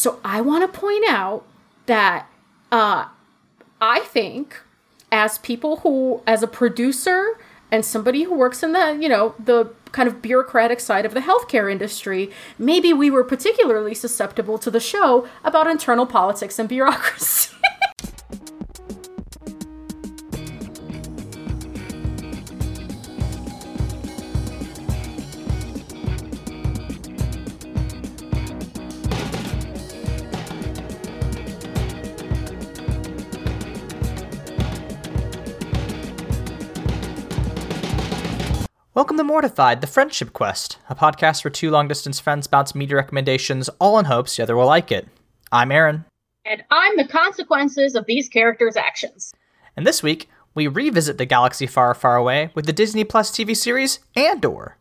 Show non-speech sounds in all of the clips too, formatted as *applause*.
So I want to point out that uh, I think, as people who, as a producer and somebody who works in the, you know, the kind of bureaucratic side of the healthcare industry, maybe we were particularly susceptible to the show about internal politics and bureaucracy. *laughs* Welcome to Mortified, the Friendship Quest, a podcast where two long distance friends bounce media recommendations, all in hopes the other will like it. I'm Aaron. And I'm the consequences of these characters' actions. And this week, we revisit the galaxy far, far away with the Disney Plus TV series Andor.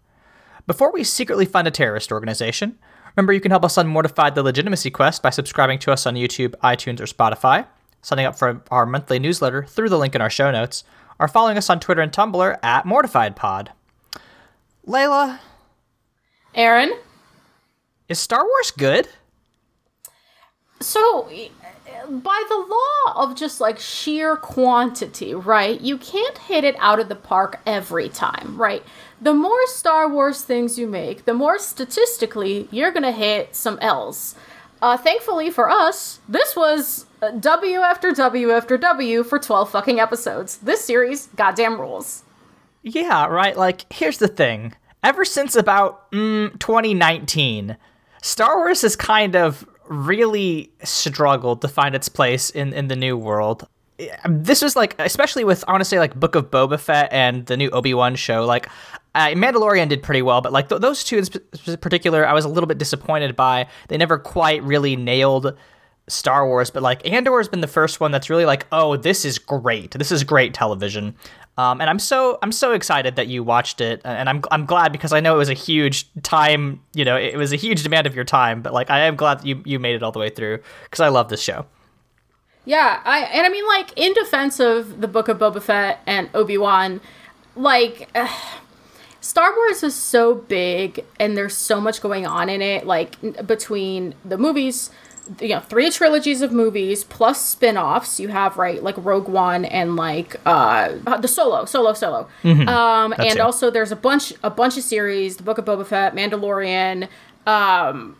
Before we secretly fund a terrorist organization, remember you can help us on Mortified the Legitimacy Quest by subscribing to us on YouTube, iTunes, or Spotify, signing up for our monthly newsletter through the link in our show notes, or following us on Twitter and Tumblr at MortifiedPod. Layla. Aaron? Is Star Wars good? So, by the law of just like sheer quantity, right? You can't hit it out of the park every time, right? The more Star Wars things you make, the more statistically you're gonna hit some L's. Uh, thankfully for us, this was uh, W after W after W for 12 fucking episodes. This series, goddamn rules. Yeah, right. Like, here's the thing. Ever since about mm, 2019, Star Wars has kind of really struggled to find its place in, in the new world. This was like, especially with, say, like Book of Boba Fett and the new Obi Wan show. Like, uh, Mandalorian did pretty well, but like th- those two in sp- particular, I was a little bit disappointed by. They never quite really nailed Star Wars, but like Andor has been the first one that's really like, oh, this is great. This is great television. Um, and I'm so I'm so excited that you watched it, and I'm I'm glad because I know it was a huge time, you know, it was a huge demand of your time. But like, I am glad that you you made it all the way through because I love this show. Yeah, I and I mean like in defense of the Book of Boba Fett and Obi Wan, like. *sighs* Star Wars is so big and there's so much going on in it, like between the movies, you know three trilogies of movies plus spin-offs you have right like rogue one and like uh the solo solo solo mm-hmm. um and it. also there's a bunch a bunch of series the book of boba fett mandalorian um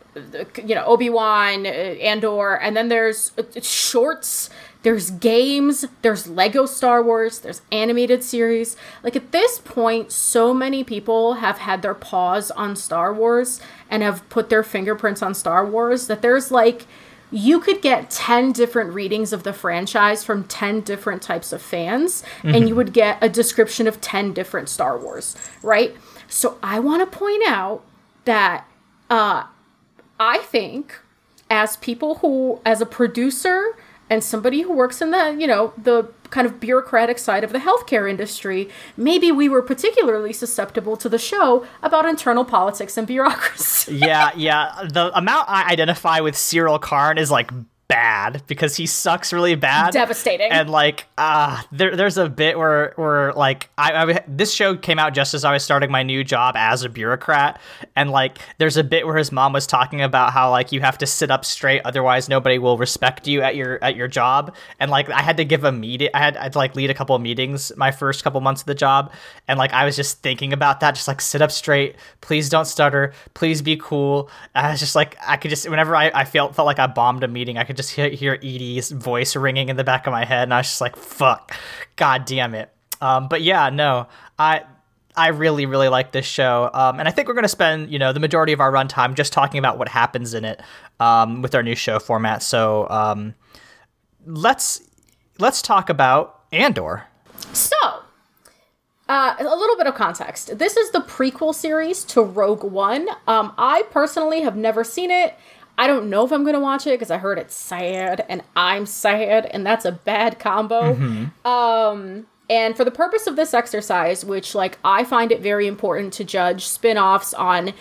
you know obi-wan uh, andor and then there's uh, shorts there's games there's lego star wars there's animated series like at this point so many people have had their paws on star wars and have put their fingerprints on star wars that there's like you could get 10 different readings of the franchise from 10 different types of fans mm-hmm. and you would get a description of 10 different star wars right so i want to point out that uh, i think as people who as a producer and somebody who works in the you know the kind of bureaucratic side of the healthcare industry maybe we were particularly susceptible to the show about internal politics and bureaucracy. Yeah yeah. The amount i identify with Syril Karn is like bad because he sucks really bad. Devastating. And like, uh, there, there's a bit where, where like, I, I, this show came out just as I was starting my new job as a bureaucrat. And like, there's a bit where his mom was talking about how like you have to sit up straight, otherwise nobody will respect you at your, at your job. And like, I had to give a meeting, I had, I'd like lead a couple of meetings my first couple months of the job. And like, I was just thinking about that, just like sit up straight, please don't stutter, please be cool. I was just like, I could just, whenever I, I felt, felt like I bombed a meeting, I could just hear, hear Eedy's voice ringing in the back of my head, and I was just like, "Fuck, god damn it." Um, but yeah, no, I I really really like this show, um, and I think we're gonna spend you know the majority of our runtime just talking about what happens in it um, with our new show format. So um, let's let's talk about Andor. So. Uh, a little bit of context. This is the prequel series to Rogue One. Um, I personally have never seen it. I don't know if I'm gonna watch it because I heard it's sad and I'm sad, and that's a bad combo. Mm-hmm. Um, and for the purpose of this exercise, which like I find it very important to judge spin-offs on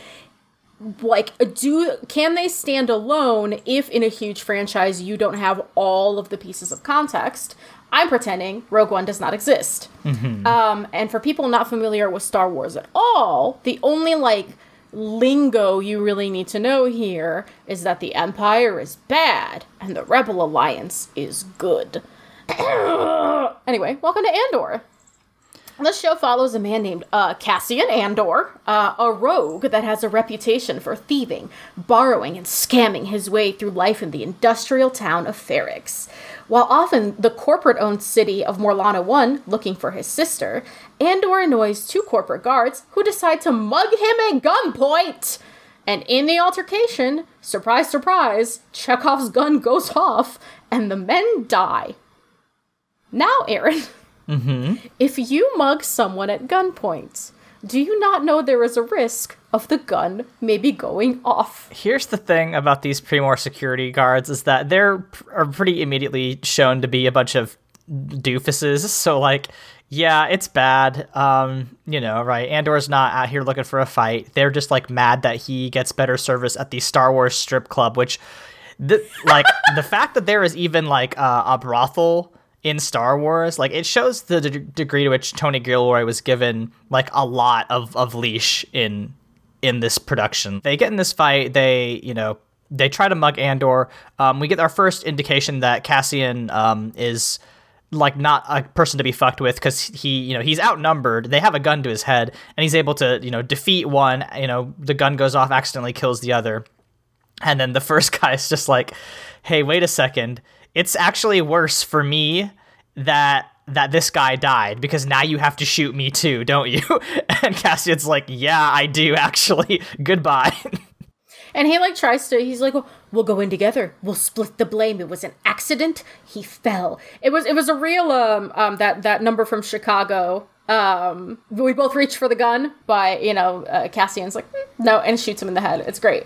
like do can they stand alone if in a huge franchise you don't have all of the pieces of context i'm pretending rogue one does not exist mm-hmm. um, and for people not familiar with star wars at all the only like lingo you really need to know here is that the Empire is bad and the Rebel Alliance is good. *coughs* anyway, welcome to Andor. This show follows a man named uh, Cassian Andor, uh, a rogue that has a reputation for thieving, borrowing, and scamming his way through life in the industrial town of Ferrix. While often the corporate owned city of Morlana 1 looking for his sister, Andor annoys two corporate guards who decide to mug him at gunpoint. And in the altercation, surprise, surprise, Chekhov's gun goes off and the men die. Now, Aaron. Mm-hmm. If you mug someone at gunpoint, do you not know there is a risk of the gun maybe going off? Here's the thing about these Pre-Mor security guards is that they're are pretty immediately shown to be a bunch of doofuses. *laughs* So like, yeah, it's bad. Um, you know, right? Andor's not out here looking for a fight. They're just like mad that he gets better service at the Star Wars strip club, which, like, *laughs* the fact that there is even like uh, a brothel in Star Wars, like it shows the de- degree to which Tony Gilroy was given like a lot of, of leash in in this production. They get in this fight, they, you know, they try to mug Andor. Um, we get our first indication that Cassian um, is like not a person to be fucked with because he, you know, he's outnumbered. They have a gun to his head, and he's able to, you know, defeat one. You know, the gun goes off, accidentally kills the other, and then the *laughs* first guy is just like, "Hey, wait a second it's actually worse for me that that this guy died because now you have to shoot me too, don't you? *laughs* And Cassian's like, "Yeah, I do actually. *laughs* Goodbye." And he like tries to. He's like, "We'll go in together. We'll split the blame. It was an accident. He fell. It was. It was a real um um that that number from Chicago. Um, we both reach for the gun, but you know, uh, Cassian's like, "Mm, no, and shoots him in the head. It's great.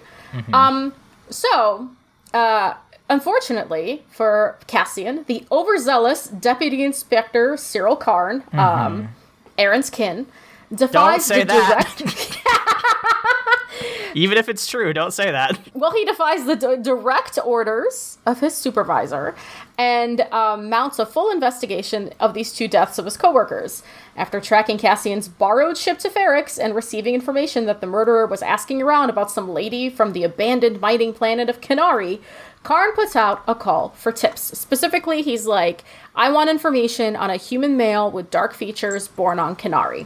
Um, so uh, unfortunately for Cassian, the overzealous Deputy Inspector Syril Karn, um, Aaron's kin, defies say the that. direct. *laughs* Even if it's true, don't say that. well, he defies the d- direct orders of his supervisor and um, mounts a full investigation of these two deaths of his coworkers. After tracking Cassian's borrowed ship to Ferrix and receiving information that the murderer was asking around about some lady from the abandoned mining planet of Kenari, Karn puts out a call for tips. Specifically, he's like, I want information on a human male with dark features born on Kenari.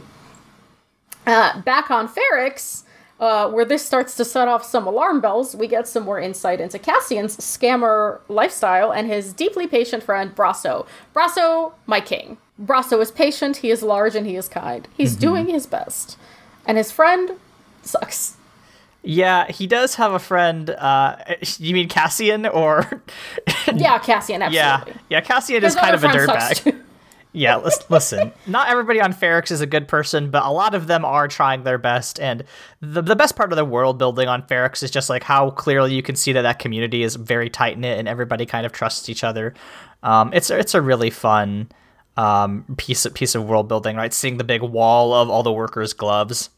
Uh, back on Ferrix, uh, where this starts to set off some alarm bells, we get some more insight into Cassian's scammer lifestyle and his deeply patient friend Brasso. Brasso, my king. Brasso is patient, he is large, and he is kind. He's doing his best. And his friend sucks. Yeah, he does have a friend. Uh, you mean Cassian or? *laughs* Yeah, Cassian, yeah, absolutely. yeah. Cassian is kind of a dirtbag. *laughs* yeah, lis- listen. Not everybody on Ferrix is a good person, but a lot of them are trying their best. And the the best part of the world building on Ferrix is just like how clearly you can see that that community is very tight knit and everybody kind of trusts each other. Um, it's it's a really fun um, piece of, piece of world building, right? Seeing the big wall of all the workers' gloves.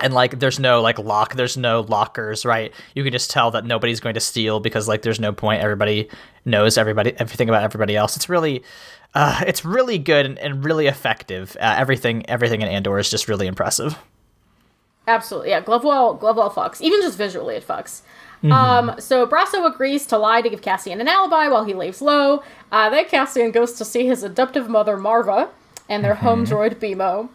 And like, there's no like lock, there's no lockers, right? You can just tell that nobody's going to steal because like, there's no point. Everybody knows everybody, everything about everybody else. It's really, uh, it's really good and, and really effective. Uh, everything, everything in Andor is just really impressive. Absolutely, yeah. Glovewell, Glovewell fucks. Even just visually, it fucks. Um, so Brasso agrees to lie to give Cassian an alibi while he lays low. Uh, then Cassian goes to see his adoptive mother Marva and their home droid Bimo.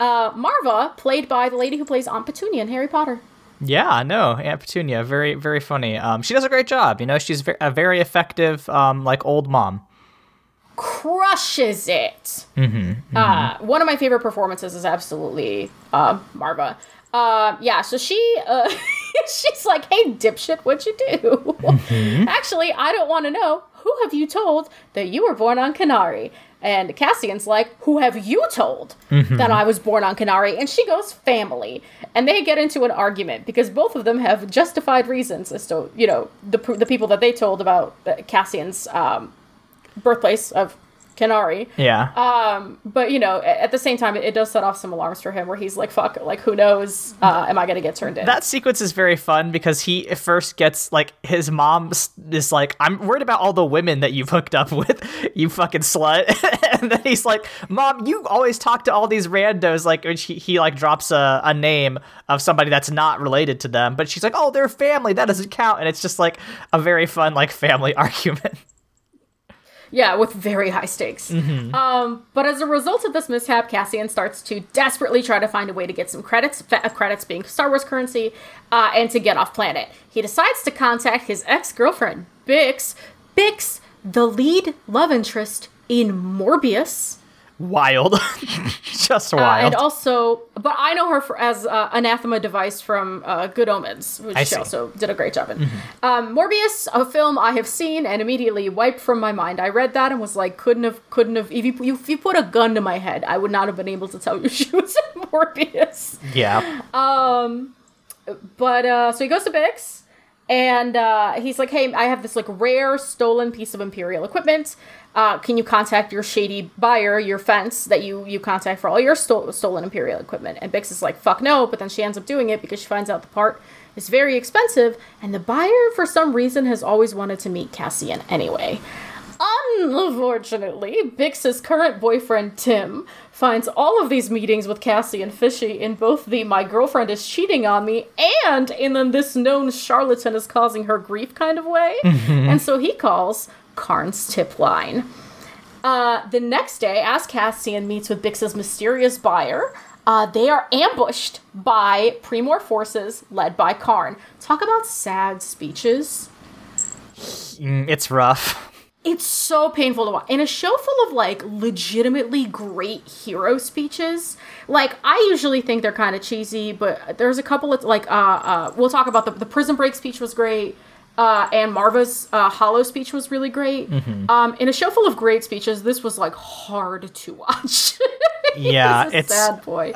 Uh, Marva, played by the lady who plays Aunt Petunia in Harry Potter. Yeah, no, Aunt Petunia, very, very funny. Um, she does a great job. You know, she's a very effective, um, like old mom. crushes it. Uh, one of my favorite performances is absolutely uh, Marva. Uh, yeah, so she uh, *laughs* she's like, "Hey, dipshit, what'd you do?" *laughs* Actually, I don't want to know. Who have you told that you were born on Kenari? And Cassian's like, "Who have you told that I was born on Kenari?" And she goes, "Family." And they get into an argument because both of them have justified reasons as to you know the the people that they told about Cassian's um, birthplace of Kenari. Yeah. Um, but you know, at the same time, it, it does set off some alarms for him, where he's like, "Fuck, like who knows? Uh, am I gonna get turned in?" that sequence is very fun because he at first gets like his mom is like, "I'm worried about all the women that you've hooked up with, *laughs* you fucking slut," *laughs* and then he's like, "Mom, you always talk to all these randos." Like, he, he like drops a, a name of somebody that's not related to them, but she's like, "Oh, they're family. That doesn't count," and it's just like a very fun like family *laughs* argument. Yeah, with very high stakes. Um, but as a result of this mishap, Cassian starts to desperately try to find a way to get some credits, uh, credits being Star Wars currency, uh, and to get off planet. He decides to contact his ex girlfriend, Bix. Bix, the lead love interest in Morbius. Wild, *laughs* just Uh, wild. and also, but I know her for, as uh, Anathema Device from uh, Good Omens, which I she see. Mm-hmm. also did a great job in. Um, Morbius, a film I have seen and immediately wiped from my mind. I read that and was like, couldn't have, couldn't have. If you, if you put a gun to my head, I would not have been able to tell you *laughs* she was in Morbius. yeah. Um, But uh, so he goes to Bix, and uh, he's like, "Hey, I have this like rare stolen piece of Imperial equipment. Uh, can you contact your shady buyer, your fence that you you contact for all your sto- stolen Imperial equipment?" And Bix is like, "Fuck no!" But then she ends up doing it because she finds out the part is very expensive, and the buyer for some reason has always wanted to meet Cassian anyway. Unfortunately, Bix's current boyfriend Tim finds all of these meetings with Cassian Fishy in both the my girlfriend is cheating on me and in the this known charlatan is causing her grief kind of way. *laughs* And so he calls Karn's tip line. Uh, the next day, as Cassian meets with Bix's mysterious buyer, uh, they are ambushed by Pre-Mor forces led by Karn. Talk about sad speeches. Mm, it's rough. It's so painful to watch. In a show full of like legitimately great hero speeches, like I usually think they're kind of cheesy, but there's a couple of like uh uh we'll talk about the the prison break speech was great. Uh, and Marva's uh, hollow speech was really great. Um, in a show full of great speeches, this was like hard to watch. *laughs* Yeah, it's sad boy.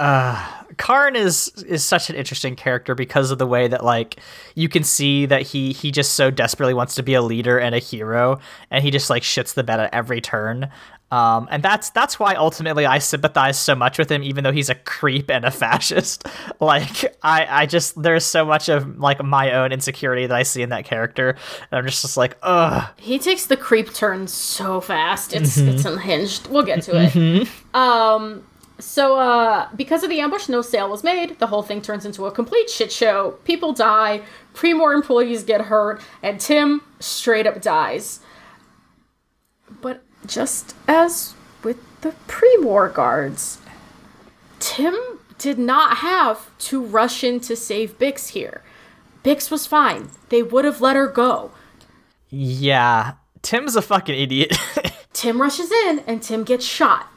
Karn is is such an interesting character because of the way that like you can see that he he just so desperately wants to be a leader and a hero and he just like shits the bed at every turn. Um, and that's that's why ultimately I sympathize so much with him, even though he's a creep and a fascist. *laughs* Like I, I just there's so much of like my own insecurity that I see in that character, and I'm just just like, ugh. He takes the creep turn so fast. It's it's unhinged. We'll get to it. Um so uh because of the ambush no sale was made. The whole thing turns into a complete shit show. People die, Pre-Mor employees get hurt, and Tim straight up dies. But just as with the pre war guards, Tim did not have to rush in to save Bix here. Bix was fine. They would have let her go. Yeah, Tim's a fucking idiot. *laughs* Tim rushes in and Tim gets shot.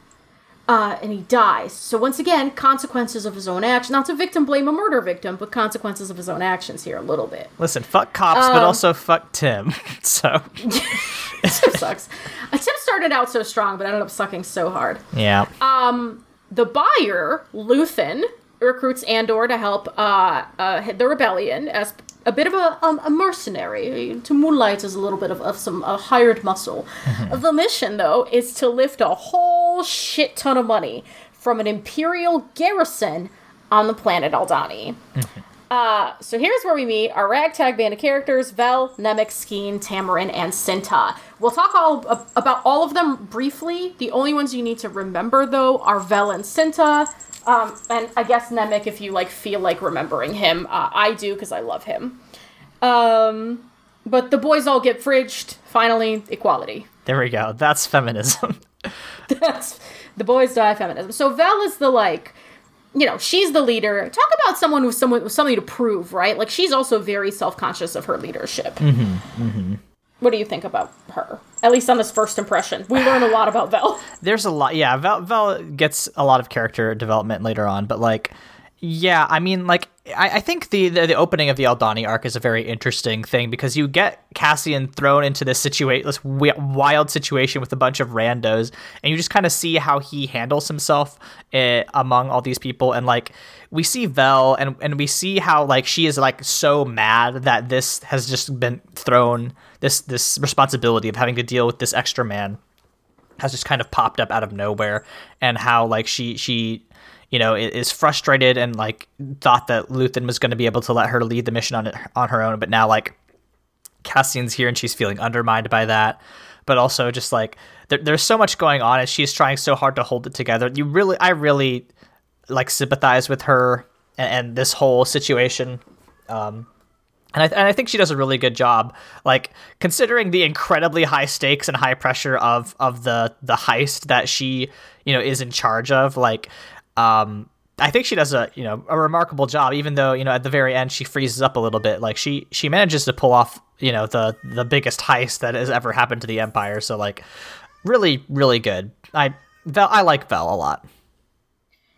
Uh, and he dies. So once again, consequences of his own action. Not to victim blame a murder victim, but consequences of his own actions here a little bit. Listen, fuck cops, Um, but also fuck Tim. *laughs* So *laughs* Tim sucks. Uh, Tim started out so strong, but ended up sucking so hard. yeah. Um, The buyer, Luthen, recruits Andor to help uh, uh, hit the rebellion as a bit of a, um, a mercenary to moonlight is a little bit of, of some uh, hired muscle. the mission, though, is to lift a whole shit ton of money from an imperial garrison on the planet Aldhani. Uh, so here's where we meet our ragtag band of characters: Vel, Nemik, Skeen, Tamarin, and Cinta. We'll talk all ab- about all of them briefly. The only ones you need to remember, though, are Vel and Cinta. Um, and I guess Nemik, if you like feel like remembering him, uh, I do because I love him. Um, but the boys all get fridged. Finally, equality. There we go. That's feminism. *laughs* That's the boys die feminism. So Vel is the like, you know, she's the leader. Talk about someone with someone with something to prove, right? Like she's also very self conscious of her leadership. Mm-hmm, What do you think about her? At least on this first impression, we learn a lot about Vel. *sighs* There's a lot. Yeah, Val, Val gets a lot of character development later on, but like, yeah, I mean, like, I, I think the, the the opening of the Aldhani arc is a very interesting thing because you get Cassian thrown into this situation, this wi- wild situation with a bunch of randos, and you just kind of see how he handles himself eh, among all these people, and like, we see Vel, and and we see how like she is like so mad that this has just been thrown this this responsibility of having to deal with this extra man has just kind of popped up out of nowhere, and how like she she you know is frustrated and like thought that Luthen was going to be able to let her lead the mission on on her own, but now like Cassian's here and she's feeling undermined by that. But also just like there, there's so much going on and she's trying so hard to hold it together. You really, I really like sympathize with her and, and this whole situation. Um, and I, and I think she does a really good job, like considering the incredibly high stakes and high pressure of of the the heist that she you know is in charge of. Like, um, I think she does a you know a remarkable job, even though you know at the very end she freezes up a little bit. Like she she manages to pull off you know the the biggest heist that has ever happened to the Empire. So like, really really good. I Vel, I like Vel a lot.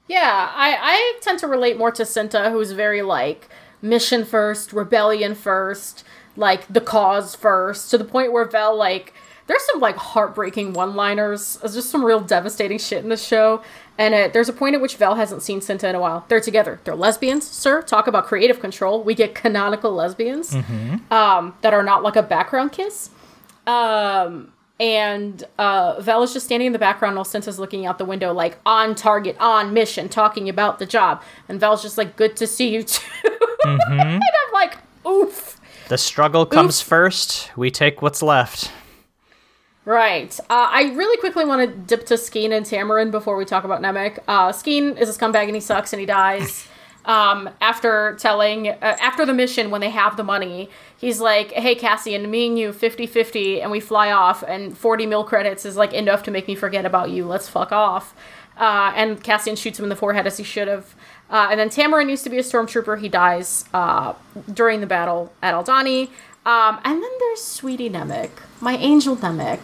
Yeah, I I tend to relate more to Cinta, who's very like mission first, rebellion first, like the cause first, to the point where Vel like there's some like heartbreaking one-liners. There's just some real devastating shit in this show. And uh, there's a point at which Vel hasn't seen Cinta in a while. They're together. They're lesbians, sir. Talk about creative control. We get canonical lesbians mm-hmm. um, that are not like a background kiss. Um, and uh, Vel is just standing in the background while Cinta's looking out the window, like on target, on mission, talking about the job. And Vel's just like, "Good to see you too." *laughs* Mm-hmm. *laughs* and I'm like, "Oof." The struggle comes Oof. first. We take what's left. Right. Uh, I really quickly want to dip to Skeen and Tamarin before we talk about Nemik. Uh, Skeen is a scumbag and he sucks and he dies. *laughs* Um, after telling, uh, after the mission, when they have the money, he's like, hey, Cassian, me and you 50 50, and we fly off, and 40 mil credits is like enough to make me forget about you. Let's fuck off. Uh, and Cassian shoots him in the forehead as he should have. Uh, and then Tamarin used to be a stormtrooper. He dies uh, during the battle at Aldhani. Um, and then there's Sweetie Nemik, my angel Nemik.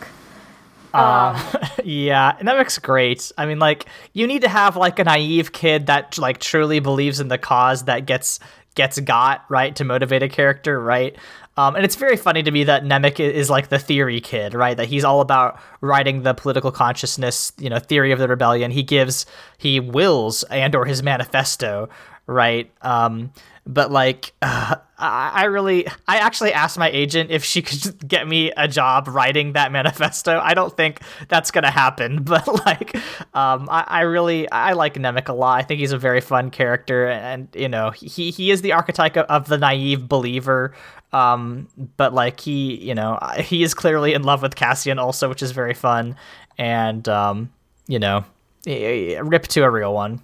Um, *laughs* yeah, that great. I mean, like you need to have like a naive kid that like truly believes in the cause that gets gets got right to motivate a character, right? Um, and it's very funny to me that Nemik is like the theory kid, right? That he's all about writing the political consciousness, you know, theory of the rebellion. He gives, he wills, Andor his manifesto, right? Um, but like *sighs* uh, I really I actually asked my agent if she could *laughs* get me a job writing that manifesto. I don't think that's gonna happen, *laughs* but like um, I, I really I like Nemik a lot. I think he's a very fun character, and you know he he is the archetype of the naive believer. Um, but like he you know he is clearly in love with Cassian also, which is very fun, and um, you know rip to a real one.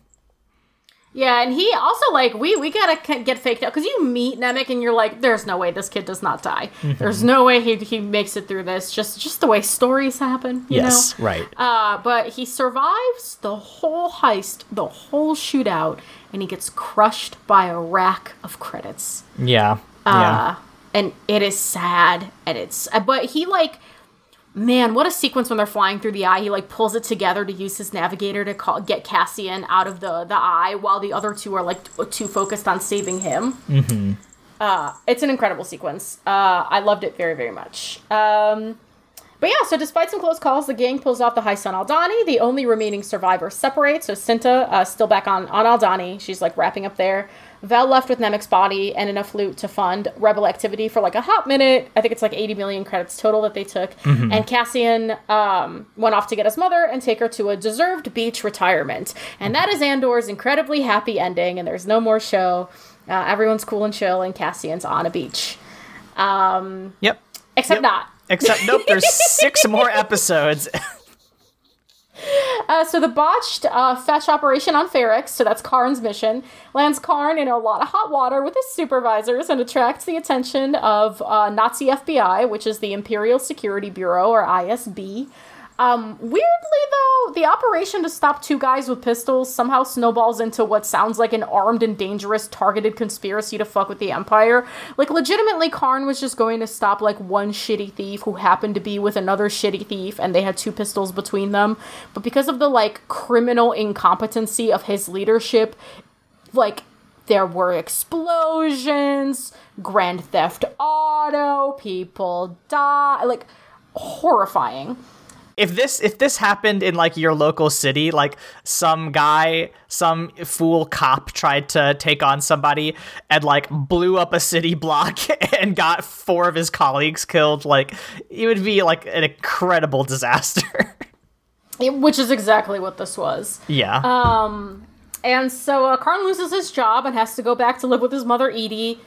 Yeah, and he also like we we gotta get faked out because you meet Nemik and you're like, there's no way this kid does not die. Mm-hmm. There's no way he he makes it through this. Just just the way stories happen. yes, know? right. Uh, but he survives the whole heist, the whole shootout, and he gets crushed by a rack of credits. Yeah, uh, yeah. And it is sad, and it's but he like man, what a sequence when they're flying through the eye. He like pulls it together to use his navigator to call, get Cassian out of the the eye, while the other two are like too focused on saving him. Mm-hmm. Uh, it's an incredible sequence. Uh, I loved it very very much. Um, but yeah, so despite some close calls, the gang pulls off the high on Aldhani. The only remaining survivor separates. So Cinta, uh, still back on on Aldhani. She's like wrapping up there. Vel left with Nemik's body and enough loot to fund rebel activity for like a hot minute. I think it's like 80 million credits total that they took. Mm-hmm. And Cassian um, went off to get his mother and take her to a deserved beach retirement. And that is Andor's incredibly happy ending, and there's no more show. Uh, everyone's cool and chill, and Cassian's on a beach. Um, yep. Except yep. not. Except, nope, there's six *laughs* more episodes. *laughs* Uh, so the botched uh, fetch operation on Ferrix, so that's Karn's mission, lands Karn in a lot of hot water with his supervisors and attracts the attention of uh, Nazi FBI, which is the Imperial Security Bureau or ISB. Um, weirdly, though, the operation to stop two guys with pistols somehow snowballs into what sounds like an armed and dangerous targeted conspiracy to fuck with the Empire. Like, legitimately, Karn was just going to stop, like, one shitty thief who happened to be with another shitty thief, and they had two pistols between them. But because of the, like, criminal incompetency of his leadership, like, there were explosions, Grand Theft Auto, people die, like, horrifying if this if this happened in like your local city like some guy some fool cop tried to take on somebody and like blew up a city *laughs* block and got four of his colleagues killed like it would be like an incredible disaster *laughs* which is exactly what this was. Yeah. Um, and so uh, Karn loses his job and has to go back to live with his mother Eedy.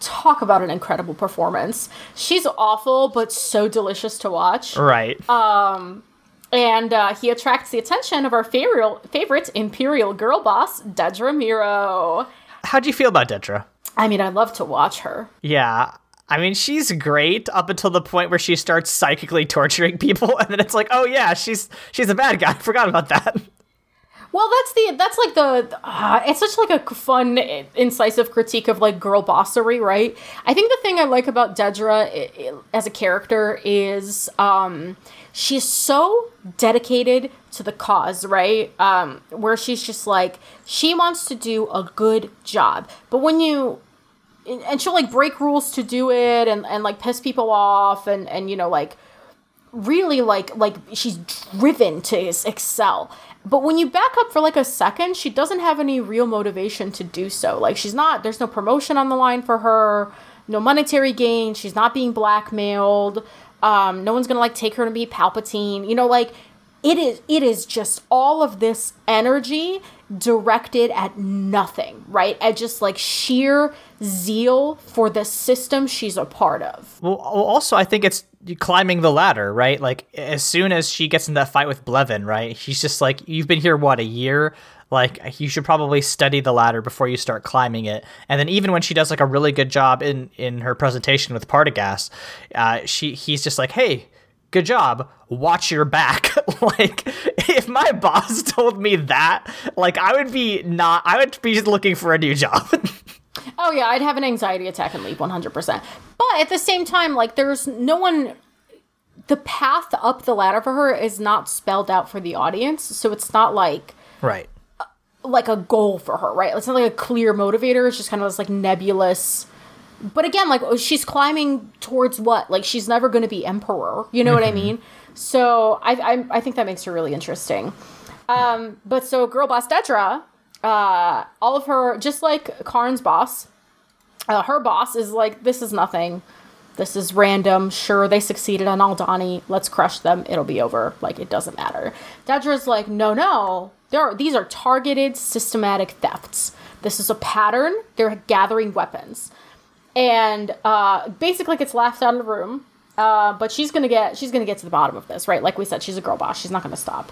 Talk about an incredible performance. She's awful, but so delicious to watch. right. Um, and uh, he attracts the attention of our favorite, favorite Imperial girl boss, Dedra Meero. How do you feel about Dedra? I mean, I love to watch her. Yeah. I mean, she's great up until the point where she starts psychically torturing people, *laughs* and then it's like, oh yeah, she's she's a bad guy. *laughs* I forgot about that. Well, that's the that's like the uh, it's such like a fun, incisive critique of like girl bossery, right? I think the thing I like about Dedra as a character is um, she's so dedicated to the cause, right? Um, where she's just like she wants to do a good job, but when you and she'll like break rules to do it and, and like piss people off and and you know like really like like she's driven to excel but when you back up for like a second she doesn't have any real motivation to do so. Like she's not there's no promotion on the line for her no monetary gain she's not being blackmailed um no one's gonna like take her to be palpatine. You know like it is it is just all of this energy directed at nothing right? At just like sheer zeal for the system she's a part of Well, well, also, I think it's climbing the ladder, right? Like, as soon as she gets in that fight with Blevin, right? He's just like, you've been here, what, a year? Like, you should probably study the ladder before you start climbing it. And then, even when she does like a really good job in in her presentation with Partagaz, uh, she he's just like, hey. Good job. Watch your back. *laughs* like, if my boss *laughs* told me that, like, I would be not. I would be looking for a new job. *laughs* Oh yeah, I'd have an anxiety attack and leave 100%. But at the same time, like there's no one the path up the ladder for her is not spelled out for the audience, so it's not like right. like a goal for her, right? It's not like a clear motivator, it's just kind of this like nebulous but again, like she's climbing towards what? Like she's never going to be emperor. You know what I mean? So I, I I think that makes her really interesting. Um, but so girl boss Dedra, uh, all of her just like Karn's boss, uh, her boss is like this is nothing. This is random. Sure, they succeeded on Aldhani. Let's crush them. It'll be over. Like it doesn't matter. Dedra's like, no, no. There are these are targeted, systematic thefts. This is a pattern. They're gathering weapons, and uh, basically gets laughed out of the room. Uh, but she's gonna get she's gonna get to the bottom of this, right? Like we said, she's a girl boss. She's not gonna stop.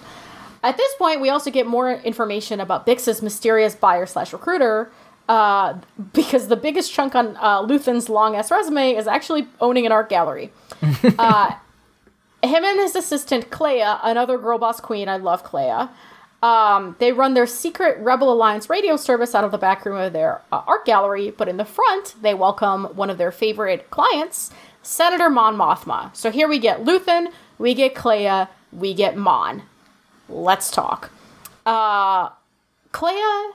At this point, we also get more information about Bix's mysterious buyer slash recruiter, uh, because the biggest chunk on uh, Luthen's long ass resume is actually owning an art gallery. *laughs* uh, him and his assistant Kleya, another girl boss queen, I love Kleya. Um, they run their secret Rebel Alliance radio service out of the back room of their uh, art gallery, but in the front, they welcome one of their favorite clients, Senator Mon Mothma. So here we get Luthen, we get Kleya, we get Mon. Let's talk. Uh, Kleya,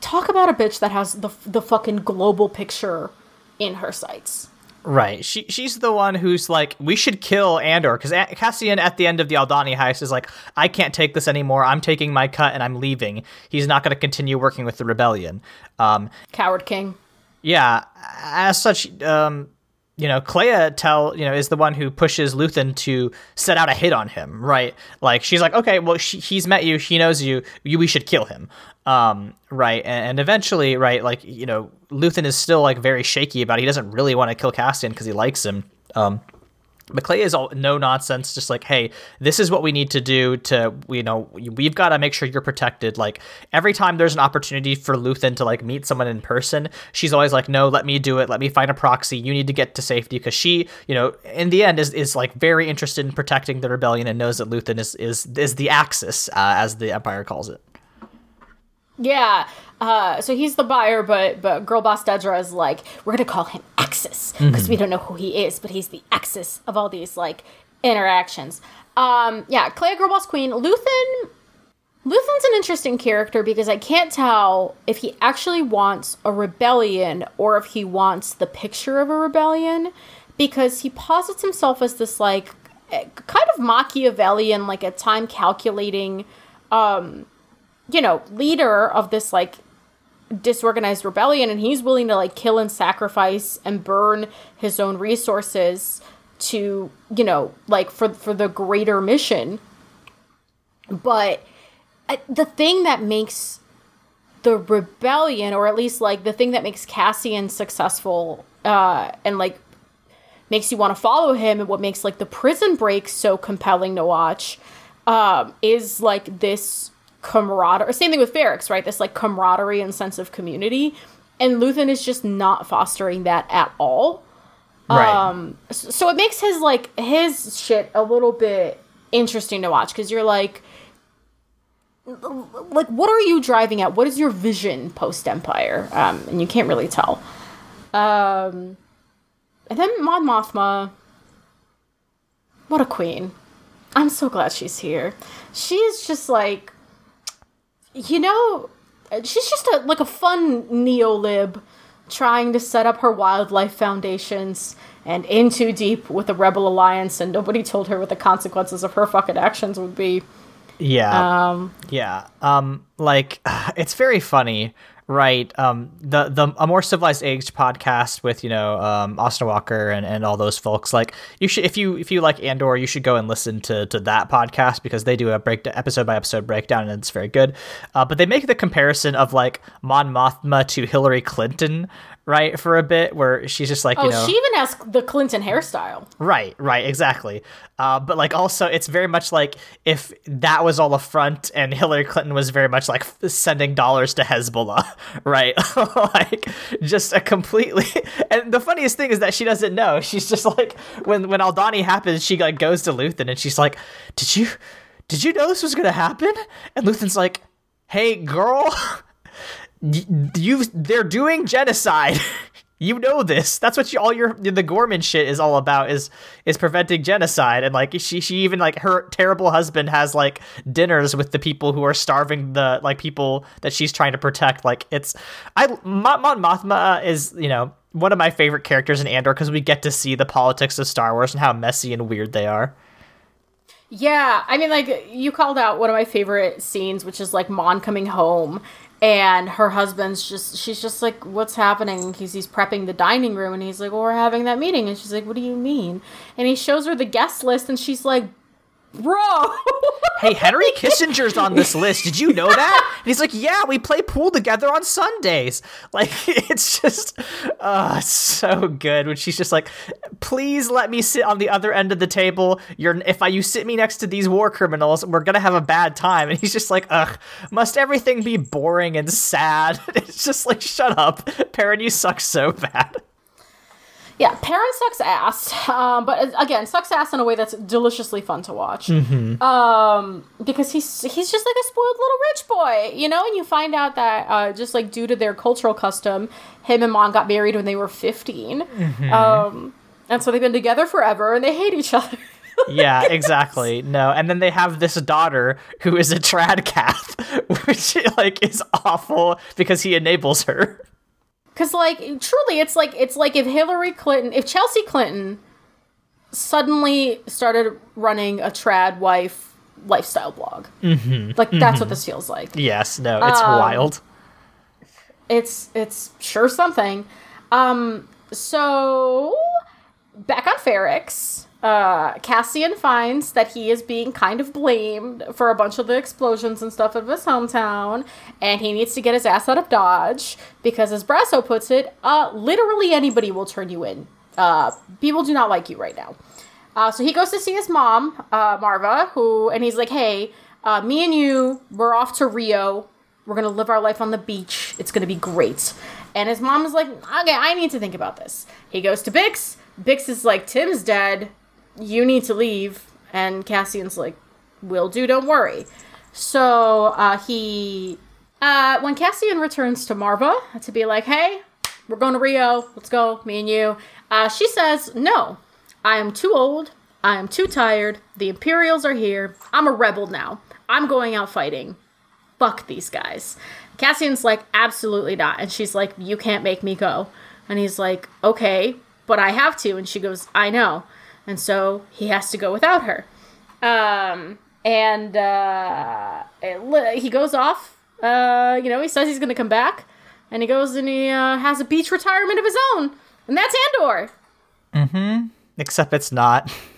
talk about a bitch that has the the fucking global picture in her sights. Right. She she's the one who's like, we should kill Andor because Cassian at the end of the Aldhani heist is like, I can't take this anymore. I'm taking my cut and I'm leaving. He's not going to continue working with the rebellion. Um, Coward King. yeah. As such, um, you know, Kleya tell you know is the one who pushes Luthen to set out a hit on him. Right. Like she's like, okay, well, she, he's met you. He knows you. you. We should kill him. Um, right. And, and eventually, right, like you know, Luthen is still like very shaky about. It. He doesn't really want to kill Cassian because he likes him. Um, but Clay is all no nonsense, just like, hey, this is what we need to do to, you know, we've got to make sure you're protected. Like every time there's an opportunity for Luthen to like meet someone in person, she's always like, no, let me do it. Let me find a proxy. You need to get to safety because she, you know, in the end is is like very interested in protecting the rebellion and knows that Luthen is is is the Axis, uh, as the Empire calls it. Yeah. Uh, so he's the buyer, but but girl boss Dedra is like, we're gonna call him Axis because we don't know who he is, but he's the Axis of all these like interactions. Um, yeah, Kleya girl boss queen Luthen. Luthen's an interesting character because I can't tell if he actually wants a rebellion or if he wants the picture of a rebellion because he posits himself as this like eh, kind of Machiavellian, like a time calculating um, you know, leader of this like disorganized rebellion and he's willing to like kill and sacrifice and burn his own resources to, you know, like for for the greater mission. but uh, the thing that makes the rebellion, or at least like the thing that makes Cassian successful, uh, and like makes you want to follow him, and what makes like the prison break so compelling to watch, um, is like this camaraderie. Same thing with Ferrix, right? This like camaraderie and sense of community, and Luthen is just not fostering that at all. Right. Um, so it makes his like his shit a little bit interesting to watch because you're like, like, what are you driving at? What is your vision post Empire? Um, and you can't really tell. Um, and then Mon Mothma, what a queen! I'm so glad she's here. She's just like, you know, she's just a like a fun neo-lib trying to set up her wildlife foundations and in too deep with the rebel alliance and nobody told her what the consequences of her fucking actions would be Yeah. um Yeah. Um like *sighs* it's very funny, right? Um the the a more civilized age podcast with, you know, um Austin Walker and, and all those folks. Like you should if you if you like Andor, you should go and listen to to that podcast because they do a break episode by episode breakdown and it's very good. Uh, but they make the comparison of like Mon Mothma to Hillary Clinton, right? For a bit where she's just like, oh you know she even has the clinton hairstyle Right, right, exactly. Uh, but like also, it's very much like if that was all a front, and Hillary Clinton was very much like f- sending dollars to Hezbollah, *laughs* right? *laughs* like just a completely. *laughs* And the funniest thing is that she doesn't know. She's just like when when Aldhani happens, she like goes to Luthen and she's like, "Did you, did you know this was gonna happen?" And Luthen's like, "Hey, girl." You they're doing genocide. *laughs* you know this. That's what you, all your the Ghorman shit is all about is is preventing genocide. And like she she even like her terrible husband has like dinners with the people who are starving the like people that she's trying to protect. Like it's I Mon Mothma is you know one of my favorite characters in Andor because we get to see the politics of Star Wars and how messy and weird they are. Yeah, I mean, like you called out one of my favorite scenes, which is like Mon coming home, and her husband's just she's just like, "What's happening?" He's he's prepping the dining room, and he's like, "Well, we're having that meeting," and she's like, "What do you mean?" And he shows her the guest list, and she's like, "Bro." *laughs* hey, Henry Kissinger's on this list. Did you know that? And he's like, yeah, we play pool together on Sundays. Like, *laughs* it's just, uh, so good. When she's just like, please let me sit on the other end of the table. You're, if I, you sit me next to these war criminals, we're gonna have a bad time. And he's just like, ugh, must everything be boring and sad? *laughs* It's just like, shut up, Perrin, you suck so bad. Yeah, Perrin sucks ass, um, but uh, again, sucks ass in a way that's deliciously fun to watch. Um, because he's he's just like a spoiled little rich boy, you know. And you find out that uh, just like due to their cultural custom, him and Mon got married when they were 15 um, and so they've been together forever, and they hate each other. *laughs* yeah, exactly. No, and then they have this daughter who is a trad cath, *laughs* which like is awful because he enables her. Because like truly, it's like it's like if Hillary Clinton, if Chelsea Clinton suddenly started running a trad wife lifestyle blog, mm-hmm. like that's what this feels like. Yes, no, it's Um, wild. it's it's sure something. Um, so back on Ferrix, uh, Cassian finds that he is being kind of blamed for a bunch of the explosions and stuff of his hometown, and he needs to get his ass out of Dodge because, as Brasso puts it, uh, literally anybody will turn you in. Uh, people do not like you right now. Uh, so he goes to see his mom, uh, Marva, who, and he's like, "Hey, uh, me and you, we're off to Rio. We're gonna live our life on the beach. It's gonna be great." And his mom is like, "Okay, I need to think about this." He goes to Bix. Bix is like, "Tim's dead. You need to leave." And Cassian's like, "Will do. Don't worry." So uh, he, uh, when Cassian returns to Marva to be like, "Hey, we're going to Rio. Let's go, me and you." Uh, she says, "No, I am too old. I am too tired. The Imperials are here. I'm a rebel now. I'm going out fighting. Fuck these guys." Cassian's like, "Absolutely not," and she's like, "You can't make me go." And he's like, "Okay, but I have to." And she goes, "I know." And so he has to go without her. Um, and uh, it he goes off. Uh, you know, he says he's going to come back, and he goes and he uh, has a beach retirement of his own, and that's Andor. Mhm. Except it's not. *laughs*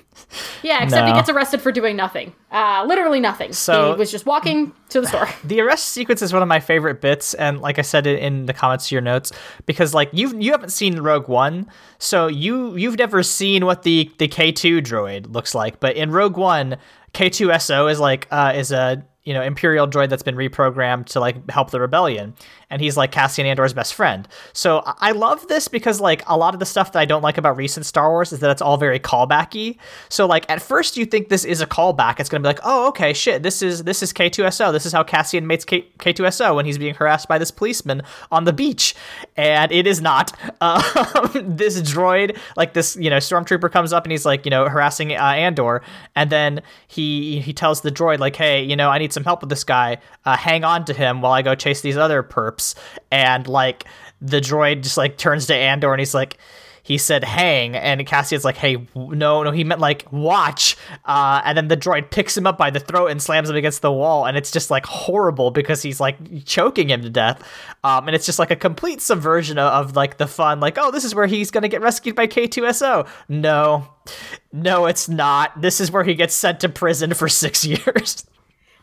Yeah, except he gets arrested for doing nothing. Uh, literally nothing. So- he was just walking to the store. *laughs* the arrest sequence is one of my favorite bits and like i said in- the comments to your notes because like you you haven't seen rogue one so you you've never seen what the the k2 droid looks like but in rogue one k2so is like uh is a you know imperial droid that's been reprogrammed to like help the rebellion. And he's like cassian andor's best friend. So I- love this because like a lot of the stuff that i don't like about recent star wars is that it's all very callbacky. So like at first you think this is a callback. It's gonna be like oh okay shit this is this is k2so this is how cassian mates K- k2so when he's being harassed by this policeman on the beach. And it is not. *laughs* Um, this droid like this you know stormtrooper comes up and he's like you know harassing uh, andor. And then he he tells the droid like hey you know i need some help with this guy uh, hang on to him while i go chase these other perps. And like the droid just like turns to andor and he's like he said hang. And cassian's like hey no no he meant like watch. Uh, and then the droid picks him up by the throat and slams him against the wall. And it's just like horrible because he's like choking him to death. Um, and it's just like a complete subversion of, of like the fun like oh this is where he's gonna get rescued by k2so no. No it's not. This is where he gets sent to prison for *laughs* six years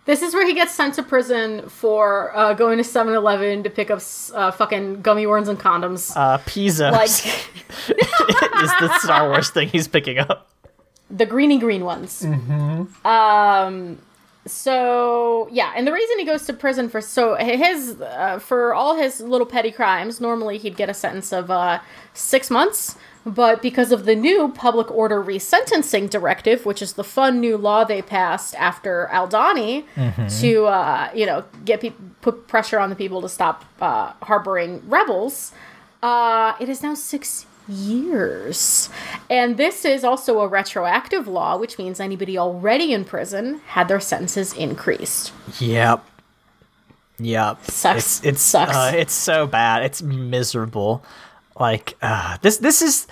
This is where he gets sent to prison for uh, going to 7 Eleven to pick up uh, fucking gummy worms and condoms. uh, pizza like, *laughs* is the star wars thing he's picking up the greeny green ones. Um, so yeah, and the reason he goes to prison for so his uh, for all his little petty crimes, normally he'd get a sentence of uh, six months. But because of the new public order resentencing directive, which is the fun new law they passed after Aldhani to uh, you know get peop put pressure on the people to stop uh, harboring rebels, uh, it is now six years. And this is also a retroactive law, which means anybody already in prison had their sentences increased. Yep. Yep. Sucks. It's it's Sucks. Uh, it's so bad. It's miserable. Like uh, this this is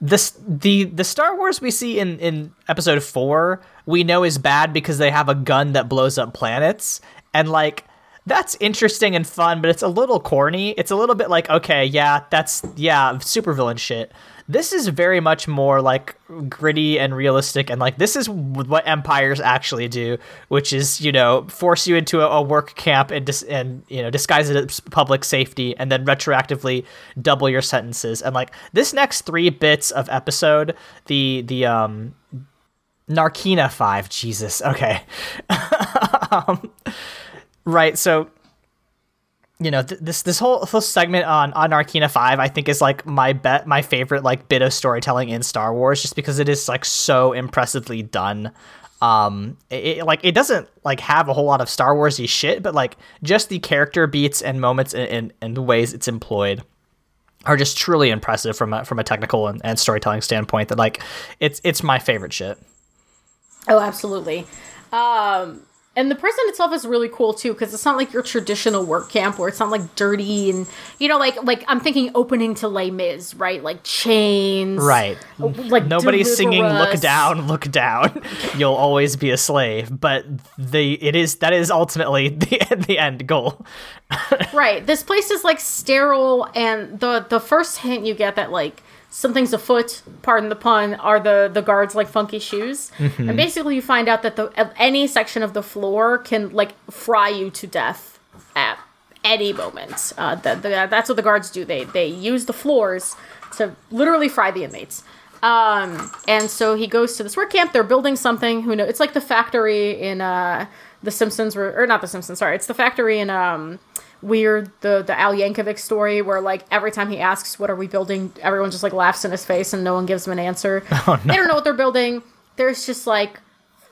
this the the Star Wars we see in in episode 4 we know is bad because they have a gun that blows up planets and like that's interesting and fun, but it's a little corny. It's a little bit like, okay, yeah, that's yeah, supervillain shit. This is very much more like gritty and realistic, and like this is what empires actually do, which is you know force you into a, a work camp and dis- and you know disguise it as public safety, and then retroactively double your sentences. And like this next three bits of episode, the the um Narkina five, Jesus, okay. *laughs* um, right so you know th- this this whole, whole segment on on Narkina 5 I think is like my bet my favorite like bit of storytelling in Star Wars just because it is like so impressively done um it, it- like it doesn't like have a whole lot of Star Warsy shit but like just the character beats and moments and, and, and the ways it's employed are just truly impressive from a from a technical and, and storytelling standpoint that like it's it's my favorite shit Oh, absolutely. Um, and the prison itself is really cool too because it's not like your traditional work camp where it's not like dirty and you know like like I'm thinking opening to Les Mis, right? Like chains, Right. Like Nobody's singing "Look down, look down." *laughs* You'll always be a slave, but the it is that is ultimately *laughs* the the end goal. *laughs* Right. This place is like sterile, and the the first hint you get that like something's afoot, pardon the pun, are the the guards like funky shoes, and basically you find out that the any section of the floor can like fry you to death at any moment. Uh, that that's what the guards do. They they use the floors to literally fry the inmates. Um, and so he goes to this work camp. They're building something. Who knows? It's like the factory in uh, The Simpsons, where, or not The Simpsons. Sorry, it's the factory in um, Weird, the the Al Yankovic story, where like every time he asks, "What are we building?" everyone just like laughs in his face, and no one gives him an answer. *laughs* They don't know what they're building. There's just like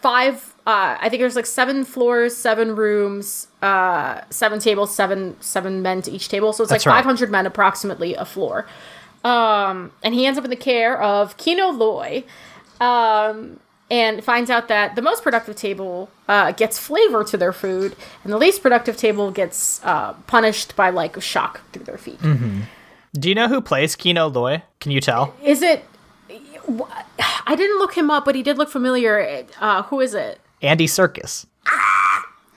five. Uh, I think there's like seven floors, seven rooms, uh, seven tables, seven seven men to each table. So it's That's like right. 500 men approximately a floor. Um, and he ends up in the care of Kino Loy, um, and finds out that the most productive table uh, gets flavor to their food, and the least productive table gets uh, punished by like shock through their feet. Do you know who plays Kino Loy? Can you tell? Is it? I didn't look him up, but he did look familiar. Uh, who is it? Andy Serkis.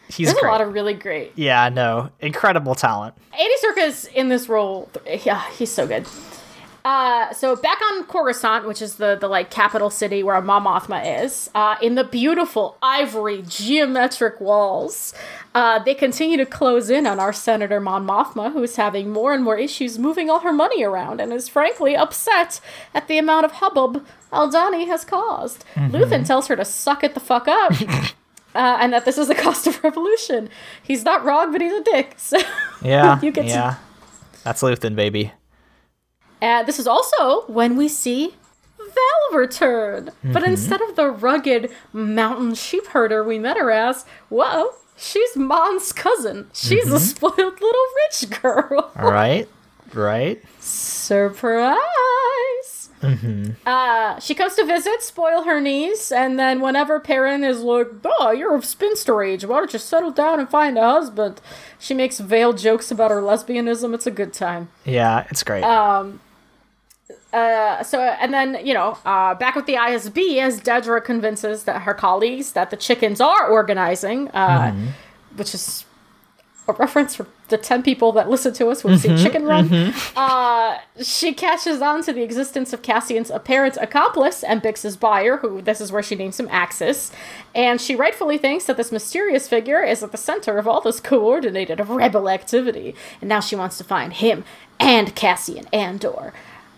He's There's great. a lot of really great yeah, no, incredible talent. Andy Serkis in this role, yeah, he's so good. Uh, so back on Coruscant, which is the the like capital city where Mon Mothma is, uh, in the beautiful ivory geometric walls, uh, they continue to close in on our Senator Mon Mothma, who is having more and more issues moving all her money around and is frankly upset at the amount of hubbub Aldhani has caused. Mm-hmm. Luthen tells her to suck it the fuck up. *laughs* Uh, and that this is the cost of revolution. He's not wrong, but he's a dick. So Yeah, *laughs* you get to yeah. That's Luthen, baby. And this is also when we see Val return. But mm-hmm. instead of the rugged mountain sheep herder we met her as, whoa, she's Mon's cousin. She's a mm-hmm. spoiled little rich girl. All *laughs* right, right. Surprise! Mm-hmm. Uh, she comes to visit, spoil her niece, and then whenever Perrin is like, oh, you're of spinster age, why don't you settle down and find a husband? She makes veiled jokes about her lesbianism. It's a good time. Yeah, it's great. Um, Uh, so and then you know uh, back with the ISB as Dedra convinces that her colleagues that the chickens are organizing, uh, which is a reference for the ten people that listen to us who've seen Chicken Run. Uh, she catches on to the existence of Cassian's apparent accomplice and Bix's buyer, who this is where she names him Axis, and she rightfully thinks that this mysterious figure is at the center of all this coordinated rebel activity, and now she wants to find him and Cassian Andor.